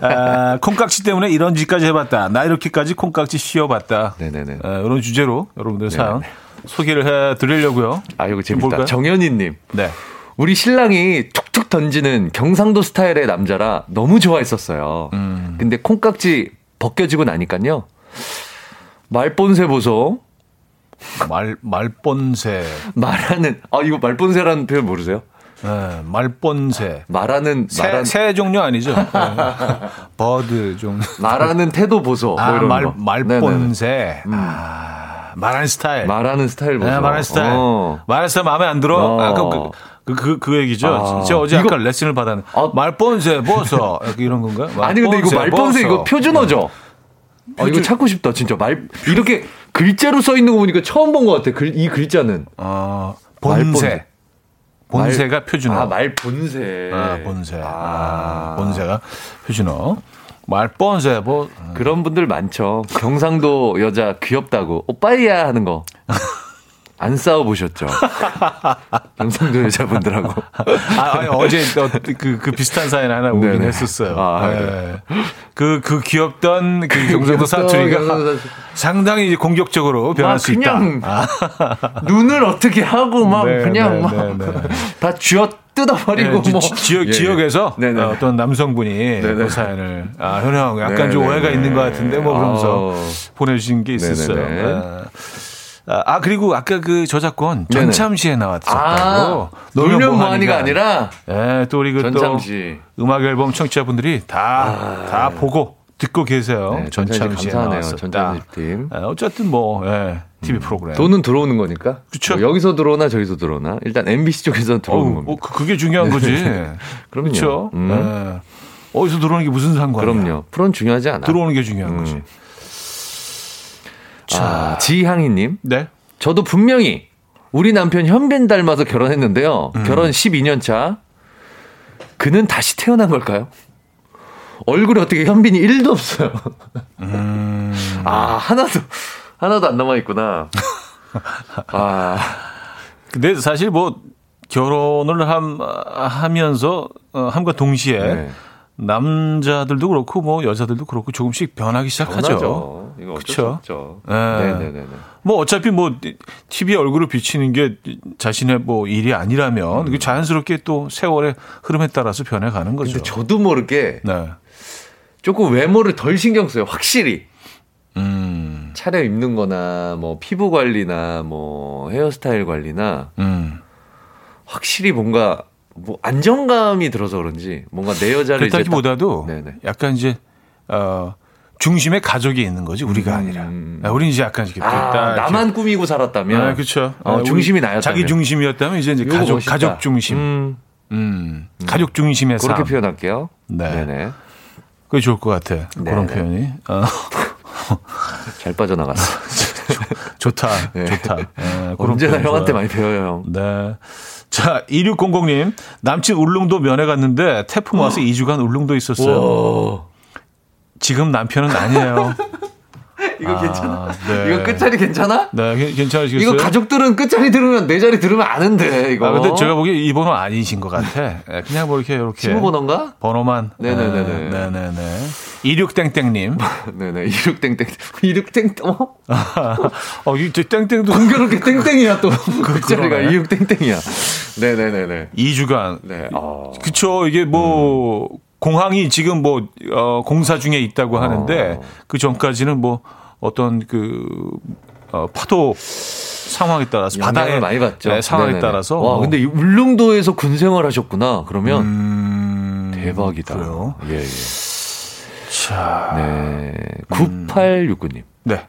아, 콩깍지 때문에 이런 짓까지 해봤다. 나 이렇게까지 콩깍지 씌워봤다. 네네네. 아, 이런 주제로 여러분들 네네. 사연 소개를 해드리려고요. 아, 이거 좀 재밌다. 볼까요? 정현희님. 네. 우리 신랑이 툭툭 던지는 경상도 스타일의 남자라 너무 좋아했었어요. 음. 근데 콩깍지 벗겨지고 나니까요. 말본새 보소. 말, 말본새. 말하는, 아, 이거 말본새라는 표현 모르세요? 네, 말본새. 말하는, 새, 말한, 새 종류 아니죠? 네. bird 종류. 말하는 태도 보소. 뭐 아, 이런 말, 거. 말본새. 아, 말하는 스타일. 말하는 스타일 보소. 네, 말하는 스타일. 어. 말하는 스타일 마음에 안 들어? 어. 아, 그, 그, 그, 그 얘기죠. 아. 제가 어제 이거- 약간 레슨을 받았는데. 아. 벗어. 약간 이런 건가요? 아니, 근데 이거 말본새 이거. 표준어죠? 아, 이거 찾고 싶다, 진짜. 말, 이렇게 글자로 써 있는 거 보니까 처음 본 것 같아. 글, 이 글자는. 어, 말본새. 본새. 본새가 표준어. 아, 말 본새. 아, 본새. 아. 아, 본새가 표준어. 말본새, 뭐. 그런 분들 많죠. 경상도 여자 귀엽다고 오빠이야 하는 거. 안 싸워보셨죠? 경상도 여자분들하고. 아, 아니, 어제 또 그, 그 비슷한 사연 하나 오긴 네네. 했었어요. 아, 네. 그, 그 귀엽던 그 경상도 사투리가 상당히 이제 공격적으로 변할 막수 있다. 그냥 아, 눈을 어떻게 하고 막 네, 그냥 네, 막 네, 네. 다 쥐어 뜯어버리고 네, 뭐. 지, 지역, 예, 지역에서 예. 네네. 어, 어떤 남성분이 네네. 그 사연을 아, 현영 약간 네네네. 좀 오해가 있는 것 같은데 뭐 그러면서 아우. 보내주신 게 있었어요. 아, 아, 그리고 아까 그 저작권 네네. 전참시에 나왔었다고. 아, 놀면 뭐하니가 아니라 예, 또 우리 그또 전참시. 음악 앨범 청취자분들이 다다 보고 듣고 계세요. 네, 전참시 전참시에 감사하네요, 나왔었다. 전참시 팀. 아, 어쨌든 뭐 예, TV 프로그램. 돈은 들어오는 거니까. 그쵸. 뭐 여기서 들어오나 저기서 들어오나. 일단 MBC 쪽에서 들어오는 어우, 겁니다. 뭐 그- 그게 중요한 거지. 그렇죠. 음. 예. 어디서 들어오는 게 무슨 상관이야? 그럼요. 프로는 중요하지 않아. 들어오는 게 중요한 음. 거지. 자, 지향이님. 네. 저도 분명히 우리 남편 현빈 닮아서 결혼했는데요. 음. 결혼 12년 차. 그는 다시 태어난 걸까요? 얼굴에 어떻게 현빈이 1도 없어요. 음. 아, 하나도, 하나도 안 남아있구나. 아, 근데 사실 뭐 결혼을 함, 하면서 어, 함과 동시에 네. 남자들도 그렇고 뭐 여자들도 그렇고 조금씩 변하기 시작하죠. 변하죠. 이거 어쩔 수 그쵸? 없죠. 네. 네네네. 뭐 어차피 뭐 TV에 얼굴을 비치는 게 자신의 뭐 일이 아니라면 그 자연스럽게 또 세월의 흐름에 따라서 변해가는 거죠. 근데 저도 모르게 네. 조금 외모를 덜 신경 써요. 확실히. 음, 차려 입는 거나 뭐 피부 관리나 뭐 헤어스타일 관리나 음. 확실히 뭔가 뭐 안정감이 들어서 그런지 뭔가 내 여자를 그렇다기보다도. 약간 이제 어 중심에 가족이 있는 거지 우리가 음, 아니라. 음. 아, 우리는 이제 약간 이렇게 아, 딱 이렇게 나만 꾸미고 살았다면 아, 그렇죠. 어, 우리 중심이 나였다면 자기 중심이었다면 이제 이제 가족 멋있다. 가족 중심. 음, 음, 가족 중심의 그렇게 삶. 표현할게요. 네. 네네. 그게 좋을 것 같아. 그런 네네. 표현이. 어, 잘 빠져나갔어. 좋다. 네. 좋다. 예, 그런 언제나 형한테. 많이 배워요, 형. 네. 자, 2600님. 남친 울릉도 면회 갔는데 태풍 와서 2주간 울릉도 있었어요. 오, 지금 남편은 아니에요. 이거 아, 괜찮아? 네. 이거 끝자리 괜찮아? 네, 괜- 괜찮으시겠어요? 이거 가족들은 끝자리 들으면 내 자리 들으면 아는데 이거. 아, 근데 제가 보기에 이 번호 아니신 것 같아. 예, 그냥 뭐 이렇게, 이렇게. 친구 번호인가? 번호만. 네네네네. 네, 네네네. 26땡땡님. 네네. 이륙땡땡. 이륙땡, 어? 어, 이 땡땡도 공교롭게 땡땡이야 또. 끝자리가 그러네. 이륙땡땡이야. 네네네네. 2주간. 네. 아. 그쵸. 이게 뭐, 공항이 지금 뭐, 어, 공사 중에 있다고 하는데, 어. 그 전까지는 뭐, 어떤 그, 어, 파도 상황에 따라서 바다의 많이 받죠. 네, 상황에 네네네. 따라서 와, 뭐, 근데 이 울릉도에서 군 생활 하셨구나. 그러면 음, 대박이다. 그래요. 예, 예. 자, 네. 9869님. 네.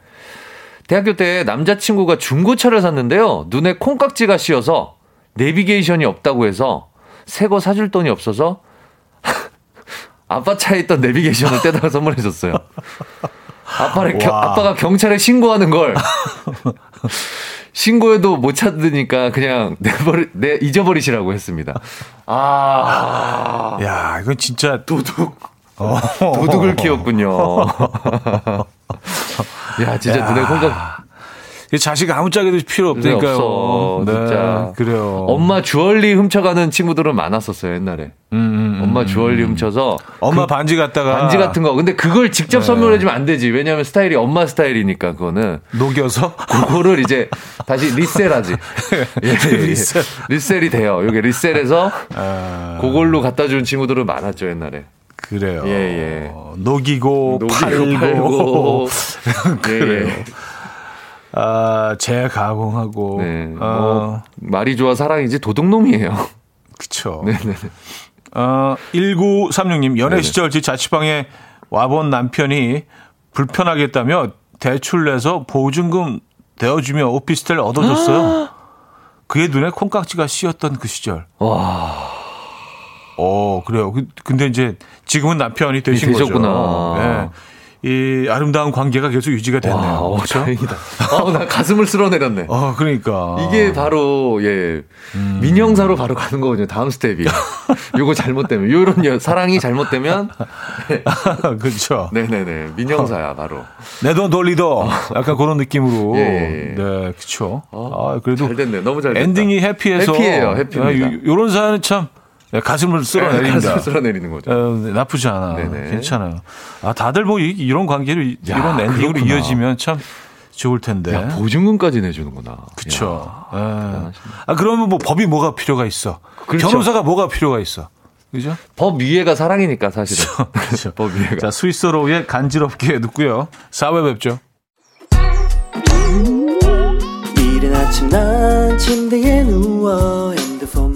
대학교 때 남자친구가 중고차를 샀는데요. 눈에 콩깍지가 씌어서 내비게이션이 없다고 해서 새 거 사줄 돈이 없어서 아빠 차에 있던 내비게이션을 떼다가 선물해줬어요. 아빠를 겨- 와. 아빠가 경찰에 신고하는 걸 신고해도 못 찾으니까 그냥 내버리, 내, 잊어버리시라고 했습니다. 아, 야, 이건 진짜 도둑. 어. 도둑을 키웠군요. 야, 진짜 눈에. 이 자식 아무짝에도 필요 없으니까요. 없어, 진짜. 그래요. 엄마 주얼리 훔쳐가는 친구들은 많았었어요 옛날에. 음, 음, 음. 엄마 주얼리 훔쳐서 엄마 그 반지 갖다가 반지 같은 거. 근데 그걸 직접 네. 선물해 주면 안 되지. 왜냐하면 스타일이 엄마 스타일이니까 그거는 녹여서 그거를 이제 다시 리셀하지. 예, 예, 예. 리셀. 리셀이 돼요. 이게 리셀해서 아, 그걸로 갖다 준 친구들은 많았죠 옛날에. 그래요. 예, 예. 어, 녹이고, 녹이고, 팔고, 팔고. 그래요. 예, 예. 아, 재가공하고. 네. 뭐 어, 말이 좋아 사랑이지 도둑놈이에요. 그쵸. 네네. 어, 1936님, 연애 네네. 시절 제 자취방에 와본 남편이 불편하겠다며 대출 내서 보증금 대어주며 오피스텔 얻어줬어요. 그의 눈에 콩깍지가 씌었던 그 시절. 와. 어, 그래요. 그- 근데 이제 지금은 남편이 되신 되셨구나. 거죠. 예. 이 아름다운 관계가 계속 유지가 됐네요. 와, 어, 그렇죠? 다행이다. 어, 나 가슴을 쓸어내렸네. 어, 그러니까. 이게 바로 예 민형사로 바로 가는 거거든요. 다음 스텝이. 요거 잘못되면 요런 여- 사랑이 잘못되면 그렇죠. 네네네 민형사야 바로. 내돈 돌리도 약간 그런 느낌으로. 예, 예, 예. 네, 그렇죠. 어, 아, 그래도 잘 됐네. 너무 잘 됐다. 엔딩이 happy해서 happy해요, happy입니다. 아, 요- 요런 사연은 참 가슴을 쓸어내린다. 가슴을 쓸어내리는 거죠. 어, 나쁘지 않아. 네네. 괜찮아요. 아, 다들 뭐 이- 이런 관계로 이- 야, 이런 엔딩으로 그렇구나. 이어지면 참 좋을 텐데. 야, 보증금까지 내주는구나. 네. 그쵸. 예. 대단하시네. 아, 그러면 뭐 법이 뭐가 필요가 있어? 그렇죠. 변호사가 뭐가 필요가 있어? 그죠? 법 위에가 사랑이니까 사실은. 그렇죠. 법 위에가. 자, 스위스로의 간지럽게 듣고요. 4회 뵙죠. 이른 아침 난 침대에 누워 핸드폰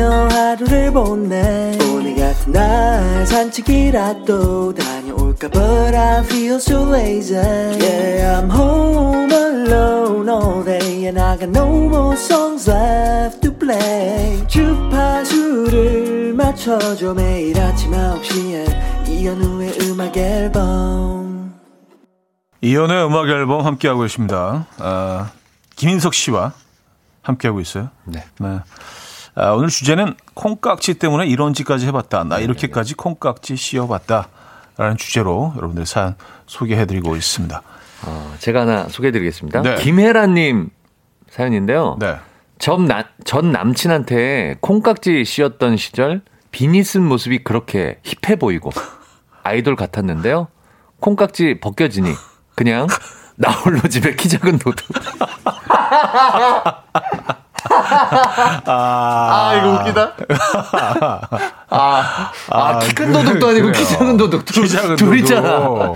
만 보며 하루를 보내 오늘 같은 날 산책이라도 다녀올까 But I feel so lazy Yeah I'm home alone all day And I got no more songs left to play 주파수를 맞춰줘 매일 아침 9시에 이현우의 음악 앨범 이연의 음악 앨범 함께하고 계십니다. 아, 김인석 씨와 함께하고 있어요. 네. 네. 아, 오늘 주제는 콩깍지 때문에 이런 짓까지 해봤다. 네, 나 이렇게까지 콩깍지 씌워봤다. 라는 주제로 여러분들 사연 소개해드리고 있습니다. 어, 제가 하나 소개해드리겠습니다. 네. 김혜라님 사연인데요. 네. 전, 나, 전 남친한테 콩깍지 씌었던 시절 비니 쓴 모습이 그렇게 힙해 보이고 아이돌 같았는데요. 콩깍지 벗겨지니 그냥 나 홀로 집에 키 작은 도둑. 아, 이거 웃기다. 아, 아, 키큰 그래, 도둑도 아니고. 키 작은 도둑. 둘, 키 작은 둘. 있잖아.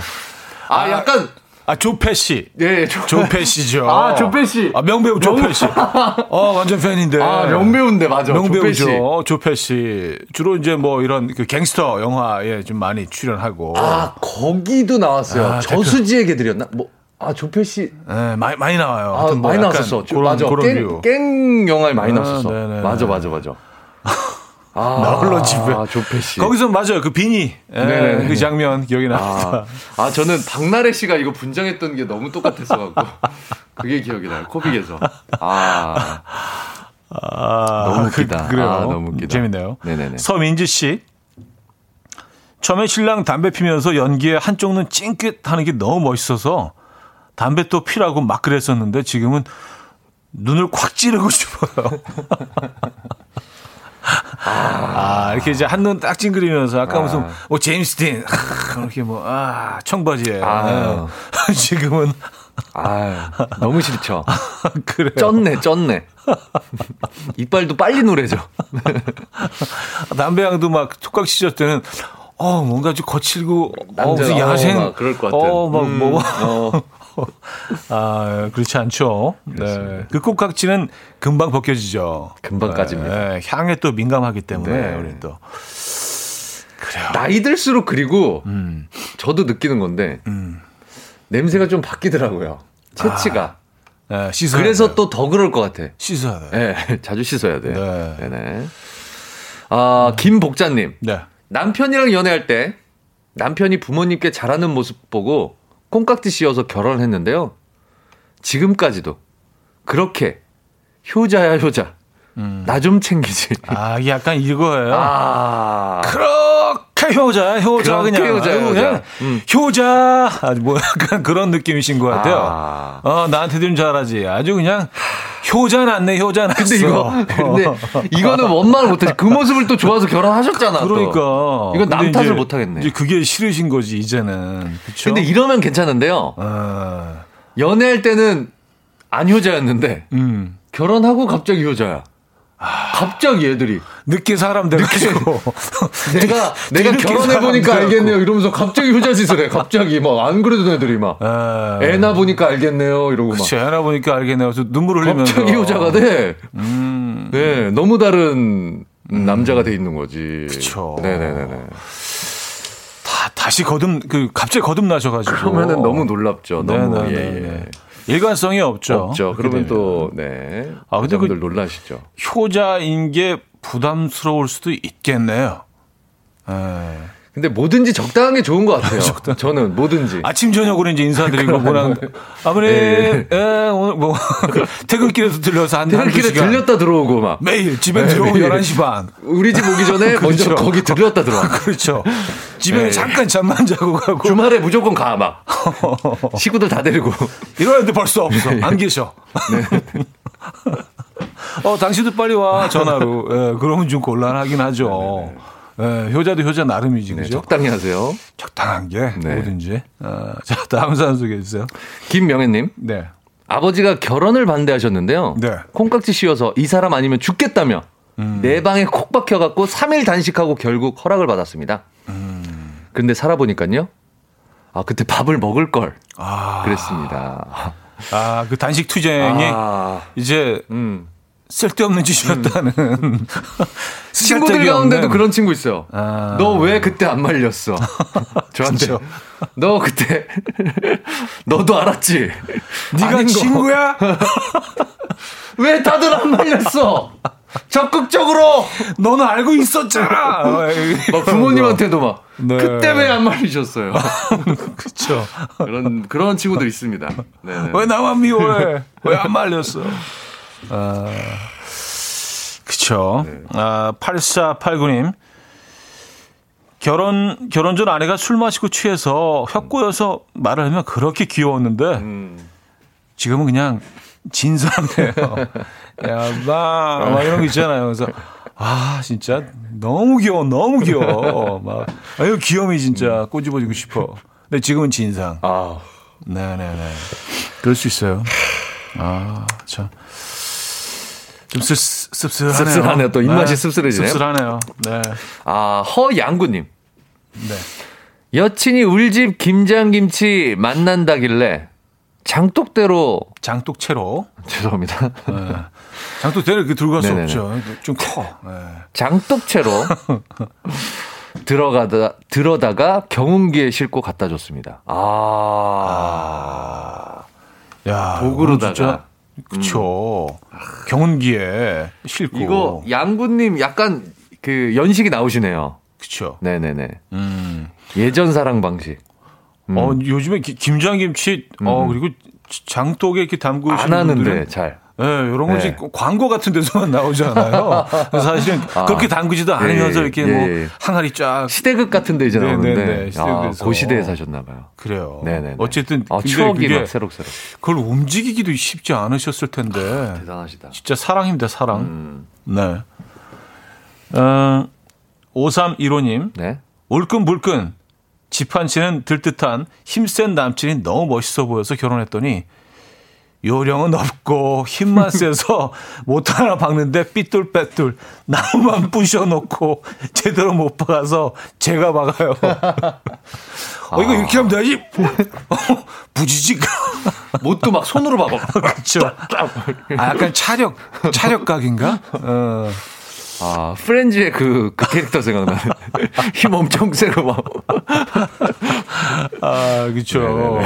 아, 약간, 아, 조패 씨. 예, 조, 조패 씨죠. 아, 조패 씨. 아, 명배우 조패 씨. 어, 완전 팬인데. 아, 명배우인데, 맞아. 조패 씨. 명배우죠. 조패 씨. 주로 이제 뭐 이런 그 갱스터 영화에 좀 많이 출연하고. 아, 거기도 나왔어요. 아, 저수지의 개들이었나? 뭐, 아, 조패 씨. 네, 많이, 많이 나와요. 아, 뭐 많이 나왔었어. 저- 그런, 맞아. 깽, 류. 깽 영화에 많이 아, 나왔었어. 네네. 맞아, 맞아, 맞아. 아, 나 홀로 집에. 아, 조패 씨. 거기서 맞아요. 그 비니. 예, 네네네. 그 장면 기억이 납니다. 아, 아, 저는 박나래 씨가 이거 분장했던 게 너무 똑같았어 갖고. 그게 기억이 나요. 코빅에서. 아, 아, 너무 웃기다. 그, 래요 아, 너무 웃기다. 재밌네요. 네네네. 서민지 씨. 처음에 신랑 담배 피면서 연기에 한쪽 눈 찡긋 하는 게 너무 멋있어서 담배 또 피라고 막 그랬었는데 지금은 눈을 콱 찌르고 싶어요. 아, 이렇게 이제 한눈 딱 찡그리면서 아까 아. 무슨 뭐 제임스 딘 아, 이렇게 뭐 아, 청바지에 아유. 지금은 아, 너무 싫죠. 그래요. 쪘네, 쪘네. 이빨도 빨리 누래져. 담배향도 막 촉각 찢을 때는 어 뭔가 좀 거칠고 어 남자, 무슨 어, 야생 막 그럴 것 같은. 어막뭐 어, 아, 그렇지 않죠. 네. 그 꽃깍지는 금방 벗겨지죠. 금방 까집니다. 네, 향에 또 민감하기 때문에 네. 우리 또. 나이 들수록 그리고 음. 저도 느끼는 건데 냄새가 좀 바뀌더라고요. 채취가. 네, 씻어야 그래서 돼요. 또더 그럴 것 같아. 씻어야 돼요. 네, 자주 씻어야 돼요. 네. 네. 네 아, 김복자님. 네. 남편이랑 연애할 때 남편이 부모님께 잘하는 모습 보고 콩깍지 씌워서 결혼을 했는데요. 지금까지도 그렇게 효자야 효자. 나좀 챙기지. 아, 이게 약간 이거예요. 아. 그렇게 효자야, 효자 그렇게 그냥. 아유, 효자. 그냥 음. 효자. 아주 뭐 약간 그런 느낌이신 것 같아요. 아. 어, 나한테 좀 잘하지. 아주 그냥 효자 났네, 효자 났어. 근데 이거 근데 이거는 원망을 못하지. 그 모습을 또 좋아서 결혼하셨잖아. 또. 그러니까. 이건 남 탓을 이제- 못 하겠네. 이제 그게 싫으신 거지, 이제는. 그쵸? 근데 이러면 괜찮은데요. 아, 연애할 때는 안 효자였는데 음. 결혼하고 갑자기 효자야. 갑자기 애들이 늦게 사람 돼가지고. 내가 내가 뒤늦게 결혼해 보니까 알겠네요. 이러면서 갑자기 효자짓을 해. 갑자기 막 안 그래도 애들이 막 아, 애나 보니까 알겠네요. 이러고 막 그치, 애나 보니까 알겠네요. 그래서 눈물 흘리면서. 갑자기 효자가 돼. 음. 네, 너무 다른 남자가 돼 있는 거지. 그쵸. 네네네네. 다, 다시 거듭, 그, 갑자기 거듭나셔가지고. 그러면은 너무 놀랍죠. 너무 네네네네. 예, 예. 일관성이 없죠. 없죠. 그러면. 또 네. 아, 근데 그- 놀라시죠. 효자인 게 부담스러울 수도 있겠네요. 에. 근데 뭐든지 적당한 게 좋은 것 같아요. 저는 뭐든지. 아침 저녁으로 이제 인사드리고 뭐랑 아버님 예. 예, 오늘 뭐 퇴근길에도 들려서 한 퇴근길에 들렸다 들어오고 막 매일 집에 네, 들어오고 매일. 11시 반. 우리 집 오기 전에 먼저 그렇죠. 거기 들렸다 들어와. 그렇죠. 집에 네. 잠깐 잠만 자고 가고 주말에 무조건 가 막. 식구들 다 데리고. 이러는데 벌써 없어. 안 계셔. 네. 어, 당신도 빨리 와, 전화로. 예, 그러면 좀 곤란하긴 하죠. 예, 효자도 효자 나름이지, 네, 그죠? 적당히 하세요. 적당한 게 네. 뭐든지. 어, 자, 다음 사연 소개해 주세요. 김명혜님. 네. 아버지가 결혼을 반대하셨는데요. 네. 콩깍지 씌워서 이 사람 아니면 죽겠다며 음. 내 방에 콕 박혀갖고 3일 단식하고 결국 허락을 받았습니다. 음. 근데 살아보니까요. 아, 그때 밥을 먹을 걸. 아, 그랬습니다. 아, 그 단식 투쟁이 아, 이제 음. 쓸데없는 짓이었다는. 친구들 쓸데기 가운데도. 그런 친구 있어요. 아. 너왜 그때 안 말렸어? 저한테. 너 그때 너도 알았지. 네가. 친구야? 왜 다들 안 말렸어? 적극적으로 너는 알고 있었잖아. 막 부모님한테도 막 네. 그때 왜 안 말리셨어요? 그렇죠. 그런 그런 친구들 있습니다. 네. 왜 나만 미워해? 왜 안 말렸어? 아, 그쵸. 네. 아, 8489님. 결혼, 결혼 전 아내가 술 마시고 취해서 혀꼬여서 말을 하면 그렇게 귀여웠는데, 음. 지금은 그냥 진사네요. 야, 나, 막 이런 거 있잖아요. 그래서, 아, 진짜 너무 귀여워, 너무 귀여워. 막, 아유, 귀염이 진짜 꼬집어지고 싶어. 근데 지금은 진상. 아, 네네네. 그럴 수 있어요. 아, 참. 좀 씁, 씁쓸하네요. 씁쓸하네요. 또 입맛이 씁쓸해지네요. 씁쓸하네요. 네. 아 허양구님 네. 여친이 울집 김장김치 만난다길래 장독대로 장독채로. 죄송합니다. 네. 장독대를 이렇게 들고 갈 수. 없죠. 좀 커. 네. 장독채로 들어가다 들어다가 경운기에 싣고 갖다 줬습니다. 아, 야, 도구로다가. 그쵸. 경운기에 싣고. 이거 양구님 약간 그 연식이 나오시네요. 그쵸. 네네네. 음. 예전 사랑 방식. 어, 요즘에 기- 김장김치, 어, 그리고 장독에 이렇게 담그시는 안 하는데 분들은 잘. 네, 이런 것이 네. 광고 같은 데서만 나오잖아요. 사실은 그렇게 담그지도 않으면서 예, 이렇게 예, 뭐 예. 항아리 쫙 시대극 같은 데 이제 네, 나오는데 네, 네, 아. 그 시대에 사셨나 봐요. 그래요. 네네. 어쨌든 아, 추억이 막 새록새록. 그걸 움직이기도 쉽지 않으셨을 텐데 대단하시다. 진짜 사랑입니다, 사랑. 음, 네. 어, 5315님, 네. 울끈불끈 집한 채는 들듯한 힘센 남친이 너무 멋있어 보여서 결혼했더니 요령은 없고 힘만 세서 못 하나 박는데 삐뚤빼뚤 나무만 부셔놓고 제대로 못 박아서 제가 박아요. 어, 이거 이렇게 하면 되지? 어, 부지직. 못도 막 손으로 봐봐. 그렇죠. 아, 약간 차력, 차력각인가? 어. 아, 프렌즈의 그, 그 캐릭터 생각나네. 힘 엄청 세고 막. 아, 그렇죠.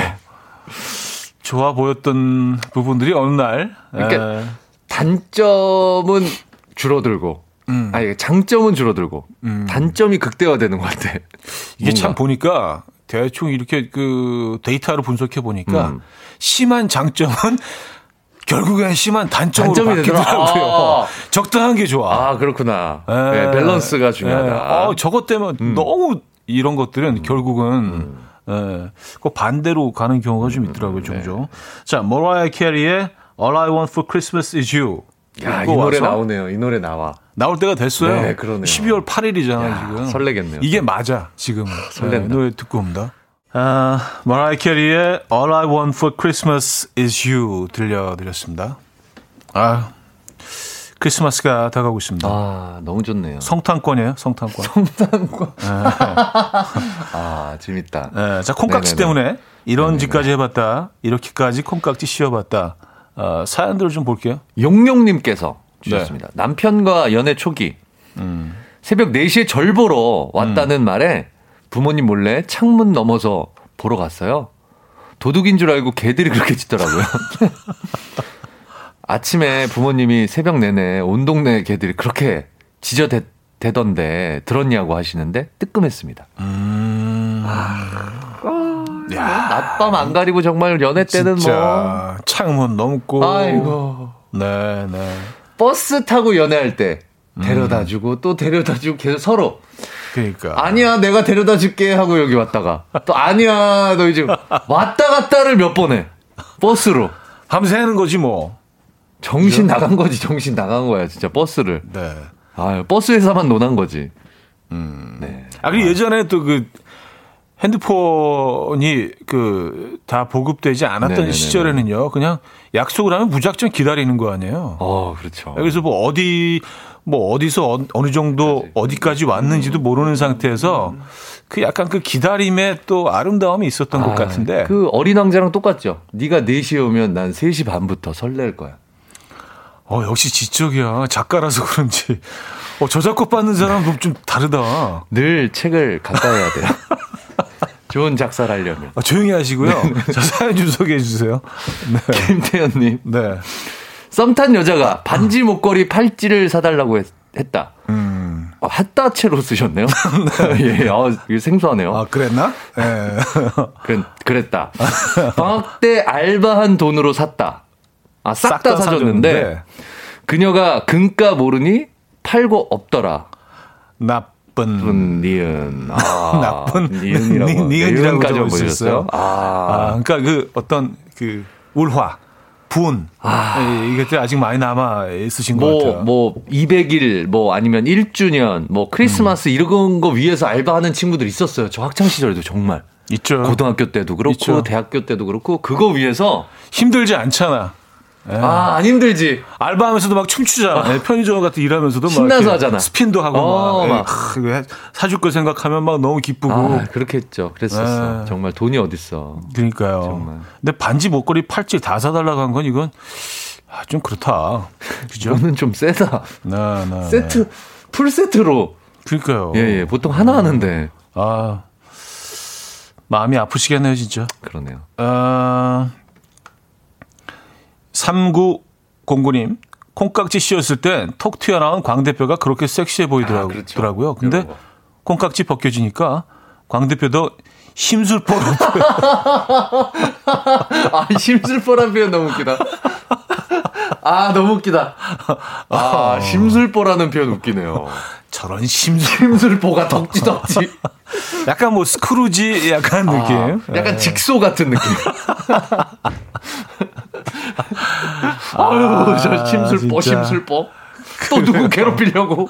좋아 보였던 부분들이 어느 날 그러니까 에, 단점은 줄어들고, 음. 아니, 장점은 줄어들고, 단점이 극대화되는 것 같아. 이게 참 뭔가. 보니까 대충 이렇게 그 데이터로 분석해 보니까 음. 심한 장점은 결국엔 심한 단점으로 단점이 바뀌더라고요. 아. 적당한 게 좋아. 아, 그렇구나. 에, 네, 밸런스가 에, 중요하다. 음. 어, 저것 때문에 너무 이런 것들은 결국은 예, 그 반대로 가는 경우가 좀 음, 있더라고요, 네. 종종. 자, 모라이어 캐리의 All I Want for Christmas is You. 야, 이 노래 와서 나오네요. 이 노래 나와. 나올 때가 됐어요. 네, 그러네요. 12월 8일이잖아요, 야, 지금. 설레겠네요. 이게 맞아, 지금은. 설렌다. 네, 노래 듣고 옵니다. 아, 마라이 캐리의 All I Want for Christmas is You 들려드렸습니다. 아, 크리스마스가 다가오고 있습니다. 아, 너무 좋네요. 성탄권이에요, 성탄권. 아, 재밌다. 예, 자, 콩깍지 네네네. 때문에 이런 짓까지 해봤다. 이렇게까지 콩깍지 씌워봤다. 어, 사연들을 좀 볼게요. 용용님께서 주셨습니다. 남편과 연애 초기 새벽 4시에 절 보러 왔다는 말에 부모님 몰래 창문 넘어서 보러 갔어요. 도둑인 줄 알고 개들이 그렇게 짖더라고요. 아침에 부모님이 새벽 내내 온 동네 개들이 그렇게 짖어대던데 들었냐고 하시는데 뜨끔했습니다. 낮밤 안 가리고 정말 연애 때는 뭐 진짜 창문 넘고. 아이고 네, 네. 버스 타고 연애할 때 데려다 주고 또 데려다 주고 계속 서로 그러니까. 아니야 내가 데려다 줄게 하고 여기 왔다가 또 아니야 너 이제 왔다 갔다를 몇 번 해 버스로 밤새는 거지 뭐. 정신 나간 거지 정신 나간 거야 진짜 버스를 네. 아 버스에서만 논한 거지 네. 아, 그리고 예전에 또 그 핸드폰이 그 다 보급되지 않았던 네네네네. 시절에는요. 그냥 약속을 하면 무작정 기다리는 거 아니에요. 어 그렇죠 그래서 뭐 어디 뭐 어디서 어, 어느 정도 어디까지 왔는지도 모르는 상태에서 그 약간 그 기다림에 또 아름다움이 있었던 것 아, 같은데. 그 어린 왕자랑 똑같죠 네가 4시에 오면 난 3시 반부터 설렐 거야 어, 역시 지적이야. 작가라서 그런지. 어, 저작권 받는 사람도 좀 다르다. 늘 책을 가까이 해야 돼요 좋은 작사를 하려면 아, 조용히 하시고요. 자, 사연 좀 소개해 주세요. 네. 김태현님 네. 썸탄 여자가 반지 목걸이 팔찌를 사달라고 했, 다 음. 어, 핫다채로 쓰셨네요. 예, 어, 이게 생소하네요. 아, 그랬나? 예. 그랬, 그랬다. 방학 때 알바한 돈으로 샀다. 아, 싹다 사줬는데, 그녀가 금가 모르니 팔고 없더라. 나쁜. 나쁜 니은. 아, 나쁜 니은이라고. 니- 니은이라고 니은까지 적을 수 있어요? 보셨어요? 아, 아, 그러니까 그 어떤 그 울화, 분 예, 이것들 아직 많이 남아 있으신 것 뭐, 같아요. 뭐, 200일, 뭐, 아니면 1주년, 뭐, 음. 크리스마스 이런 거 위해서 알바하는 친구들 있었어요. 저 학창 시절에도 정말. 있죠. 고등학교 때도 그렇고, 있죠. 대학교 때도 그렇고, 그거 위해서, 힘들지 않잖아. 예. 아, 안 힘들지. 알바하면서도 막 춤추잖아. 예, 편의점 같은 일하면서도 막 신나서 이렇게 하잖아. 스핀도 하고 어, 막, 예, 막. 해- 사줄 거 생각하면 막 너무 기쁘고. 아, 그렇게 했죠. 그랬었어. 네. 정말 돈이 어딨어. 그러니까요. 정말. 근데 반지, 목걸이, 팔찌 다 사달라고 한 건 이건 아, 좀 그렇다. 그죠? 이거는 좀 세다. 네, 네, 네. 세트, 풀 세트로. 그러니까요. 예, 예. 보통 하나 하는데. 아, 마음이 아프시겠네요, 진짜. 그러네요. 어, 3909님, 콩깍지 씌웠을 땐 톡 튀어나온 광 대표가 그렇게 섹시해 아, 보이더라고요. 그렇죠. 근데 이런 거. 콩깍지 벗겨지니까 광 대표도 심술보로 아, 심술보란 표현 너무 웃기다. 아, 너무 웃기다. 아, 심술보라는 표현 웃기네요. 저런 심술, 심술보가 덕지덕지. 약간 뭐 스크루지 약간 느낌. 아, 약간 직소 같은 느낌. 아유, 저 심술보, 진짜. 심술보. 또 누구 괴롭히려고.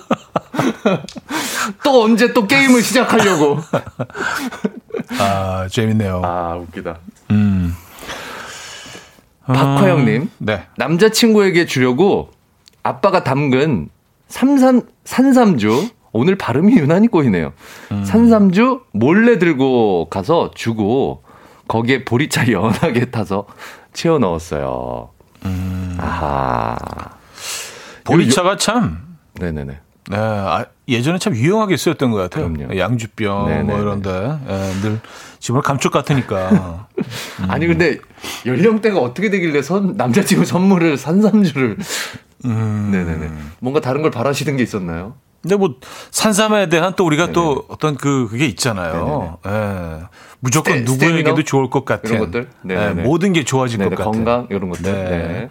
또 언제 또 게임을 시작하려고. 아, 재밌네요. 아, 웃기다. 음. 박화영님. 네. 남자친구에게 주려고 아빠가 담근 삼삼, 산삼주. 오늘 발음이 유난히 꼬이네요. 산삼주 몰래 들고 가서 주고 거기에 보리차 연하게 타서 채워 넣었어요. 아하. 보리차가 참 네네네. 네, 아, 예전에 참 유용하게 쓰였던 것 같아요. 그럼요. 양주병 네네네. 뭐 이런데 예, 늘 집을 감쪽 같으니까. 아니 근데 연령대가 어떻게 되길래 선 남자친구 선물을 산삼주를 음. 네네네. 뭔가 다른 걸 바라시는 게 있었나요? 근데 뭐 산삼에 대한 또 우리가 또 어떤 그 그게 있잖아요. 예. 무조건 스테- 누구에게도? 좋을 것 같은 이런 것들? 예, 모든 게 좋아질 네네, 것 같은 건강 이런 것들. 네. 네.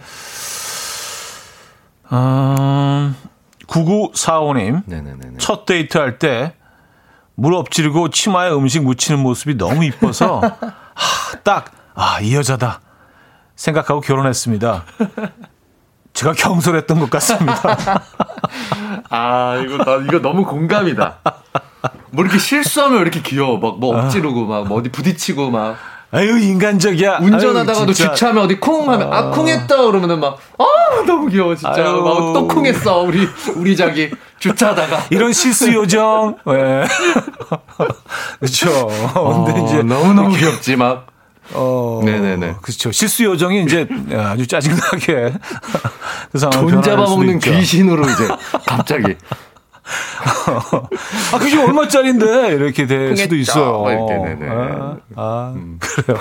음, 9945님 네네네. 첫 데이트 할때 물 엎지르고 치마에 음식 묻히는 모습이 너무 이뻐서 하, 딱 아 이 여자다 생각하고 결혼했습니다. 제가 경솔했던 것 같습니다. 아 이거 나 이거 너무 공감이다. 뭐 이렇게 실수하면 왜 이렇게 귀여워. 막 뭐 엎지르고 막 뭐 어디 부딪히고 막 아유 인간적이야. 운전하다가도. 주차하면 어디 쿵 하면 아 쿵했다 그러면은 막 아 너무 귀여워 진짜. 아유. 막또 쿵했어 우리 우리 자기 주차하다가. 이런 실수 요정. 예. 그렇죠. 근데 이제 너무 너무 귀엽지 막. 어, 네네네. 그렇죠. 실수 요정이 이제 아주 짜증나게 그 상황 돈 잡아먹는 귀신으로 이제 갑자기 아, 그게 얼마짜린데 이렇게 될 수도. 있어요. 막 이렇게, 네네. 아, 아, 그래요.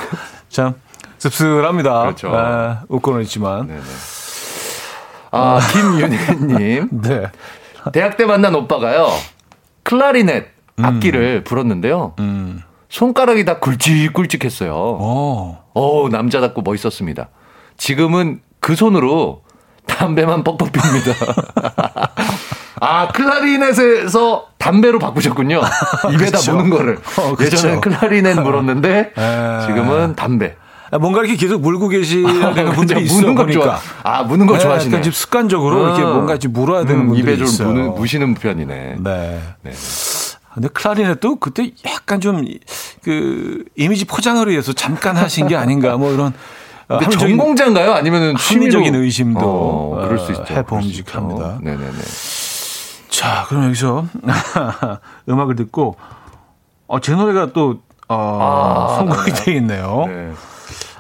참 씁쓸합니다. 그렇죠. 아, 웃고는 있지만. 네네. 아 김윤혜님 네. 대학 때 만난 오빠가요 클라리넷 악기를 불었는데요. 음. 손가락이 다 굵직굵직했어요. 어. 어 남자답고 멋있었습니다. 지금은 그 손으로 담배만 뻑뻑 핍니다. 아, 클라리넷에서 담배로 바꾸셨군요. 입에다 그쵸. 무는 거를. 어, 그쵸. 예전엔 클라리넷 물었는데, 에. 지금은 담배. 아, 뭔가 이렇게 계속 물고 계시는 분들이 있어 무는 거. 좋아. 아, 무는 거 네, 좋아하시네. 약간 좀 습관적으로 이렇게 음. 뭔가 좀 물어야 되는 음, 분들이 입에 좀 있어요. 무는, 무시는 편이네. 네. 네. 근데 클라리넷도 그때 약간 좀 그 이미지 포장을 위해서 잠깐 하신 게 아닌가 뭐 이런 어, 근데 전공자인가요? 아니면은 합리적인 취미로? 의심도 어, 그럴 수 어, 있죠. 해봄직합니다. 네네네. 자, 그럼 여기서 음악을 듣고 어, 제 노래가 또 어, 아, 선곡이 네. 돼 있네요. 네.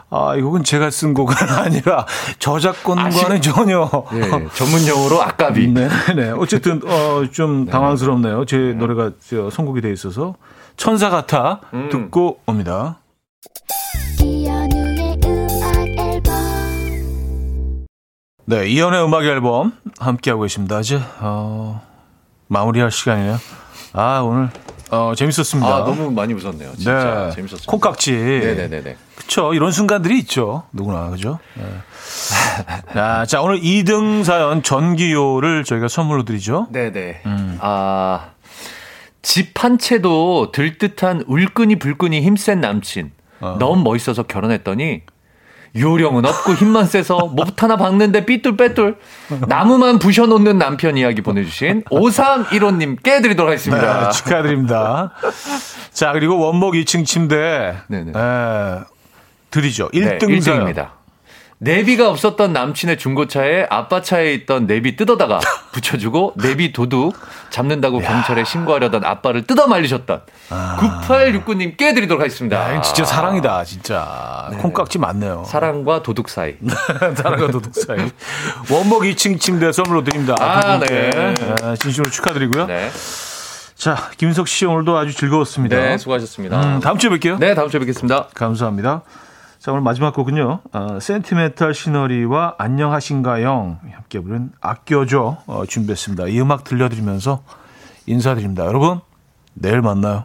아, 이 곡은 제가 쓴 곡은 아니라 저작권과는 전혀 네, 전문 용어로 아까비. 네, 네. 어쨌든 어, 좀 당황스럽네요. 제 노래가 저 선곡이 돼 있어서 천사 같아 음. 듣고 옵니다. 네, 이연의 음악 앨범 함께하고 계십니다. 이제 어, 마무리할 시간이네요. 아, 오늘 어, 재밌었습니다. 아, 너무 많이 웃었네요. 진짜 네. 재밌었습니다. 콩깍지. 네네네네. 그쵸. 이런 순간들이 있죠. 누구나. 그죠? 네. 자, 자, 오늘 2등 사연 전기요를 저희가 선물로 드리죠. 네네. 음. 아, 집 한 채도 들듯한 울끈이 불끈이 힘센 남친. 어. 너무 멋있어서 결혼했더니 요령은 없고 힘만 세서 못 하나 박는데 삐뚤빼뚤 나무만 부셔놓는 남편 이야기 보내주신 5315님께 드리도록 하겠습니다. 네, 축하드립니다. 자, 그리고 원목 2층 침대. 에, 드리죠. 네, 1등 사연. 1등입니다. 내비가 없었던 남친의 중고차에 아빠 차에 있던 내비 뜯어다가 붙여주고 내비 도둑 잡는다고 경찰에 신고하려던 아빠를 뜯어 말리셨던 9869님께 드리도록 하겠습니다. 야, 진짜 사랑이다, 진짜. 콩깍지 맞네요. 사랑과 도둑 사이. 사랑과 도둑 사이. 원목 2층 침대 선물로 드립니다. 아. 네. 에, 진심으로 축하드리고요. 네. 자, 김석 씨 오늘도 아주 즐거웠습니다. 네, 수고하셨습니다. 음, 다음 주에 뵐게요. 네, 다음 주에 뵙겠습니다. 감사합니다. 자, 오늘 마지막 곡은요. 어, 센티멘탈 시너리와 안녕하신가영 함께 부른 아껴줘 어, 준비했습니다. 이 음악 들려드리면서 인사드립니다. 여러분, 내일 만나요.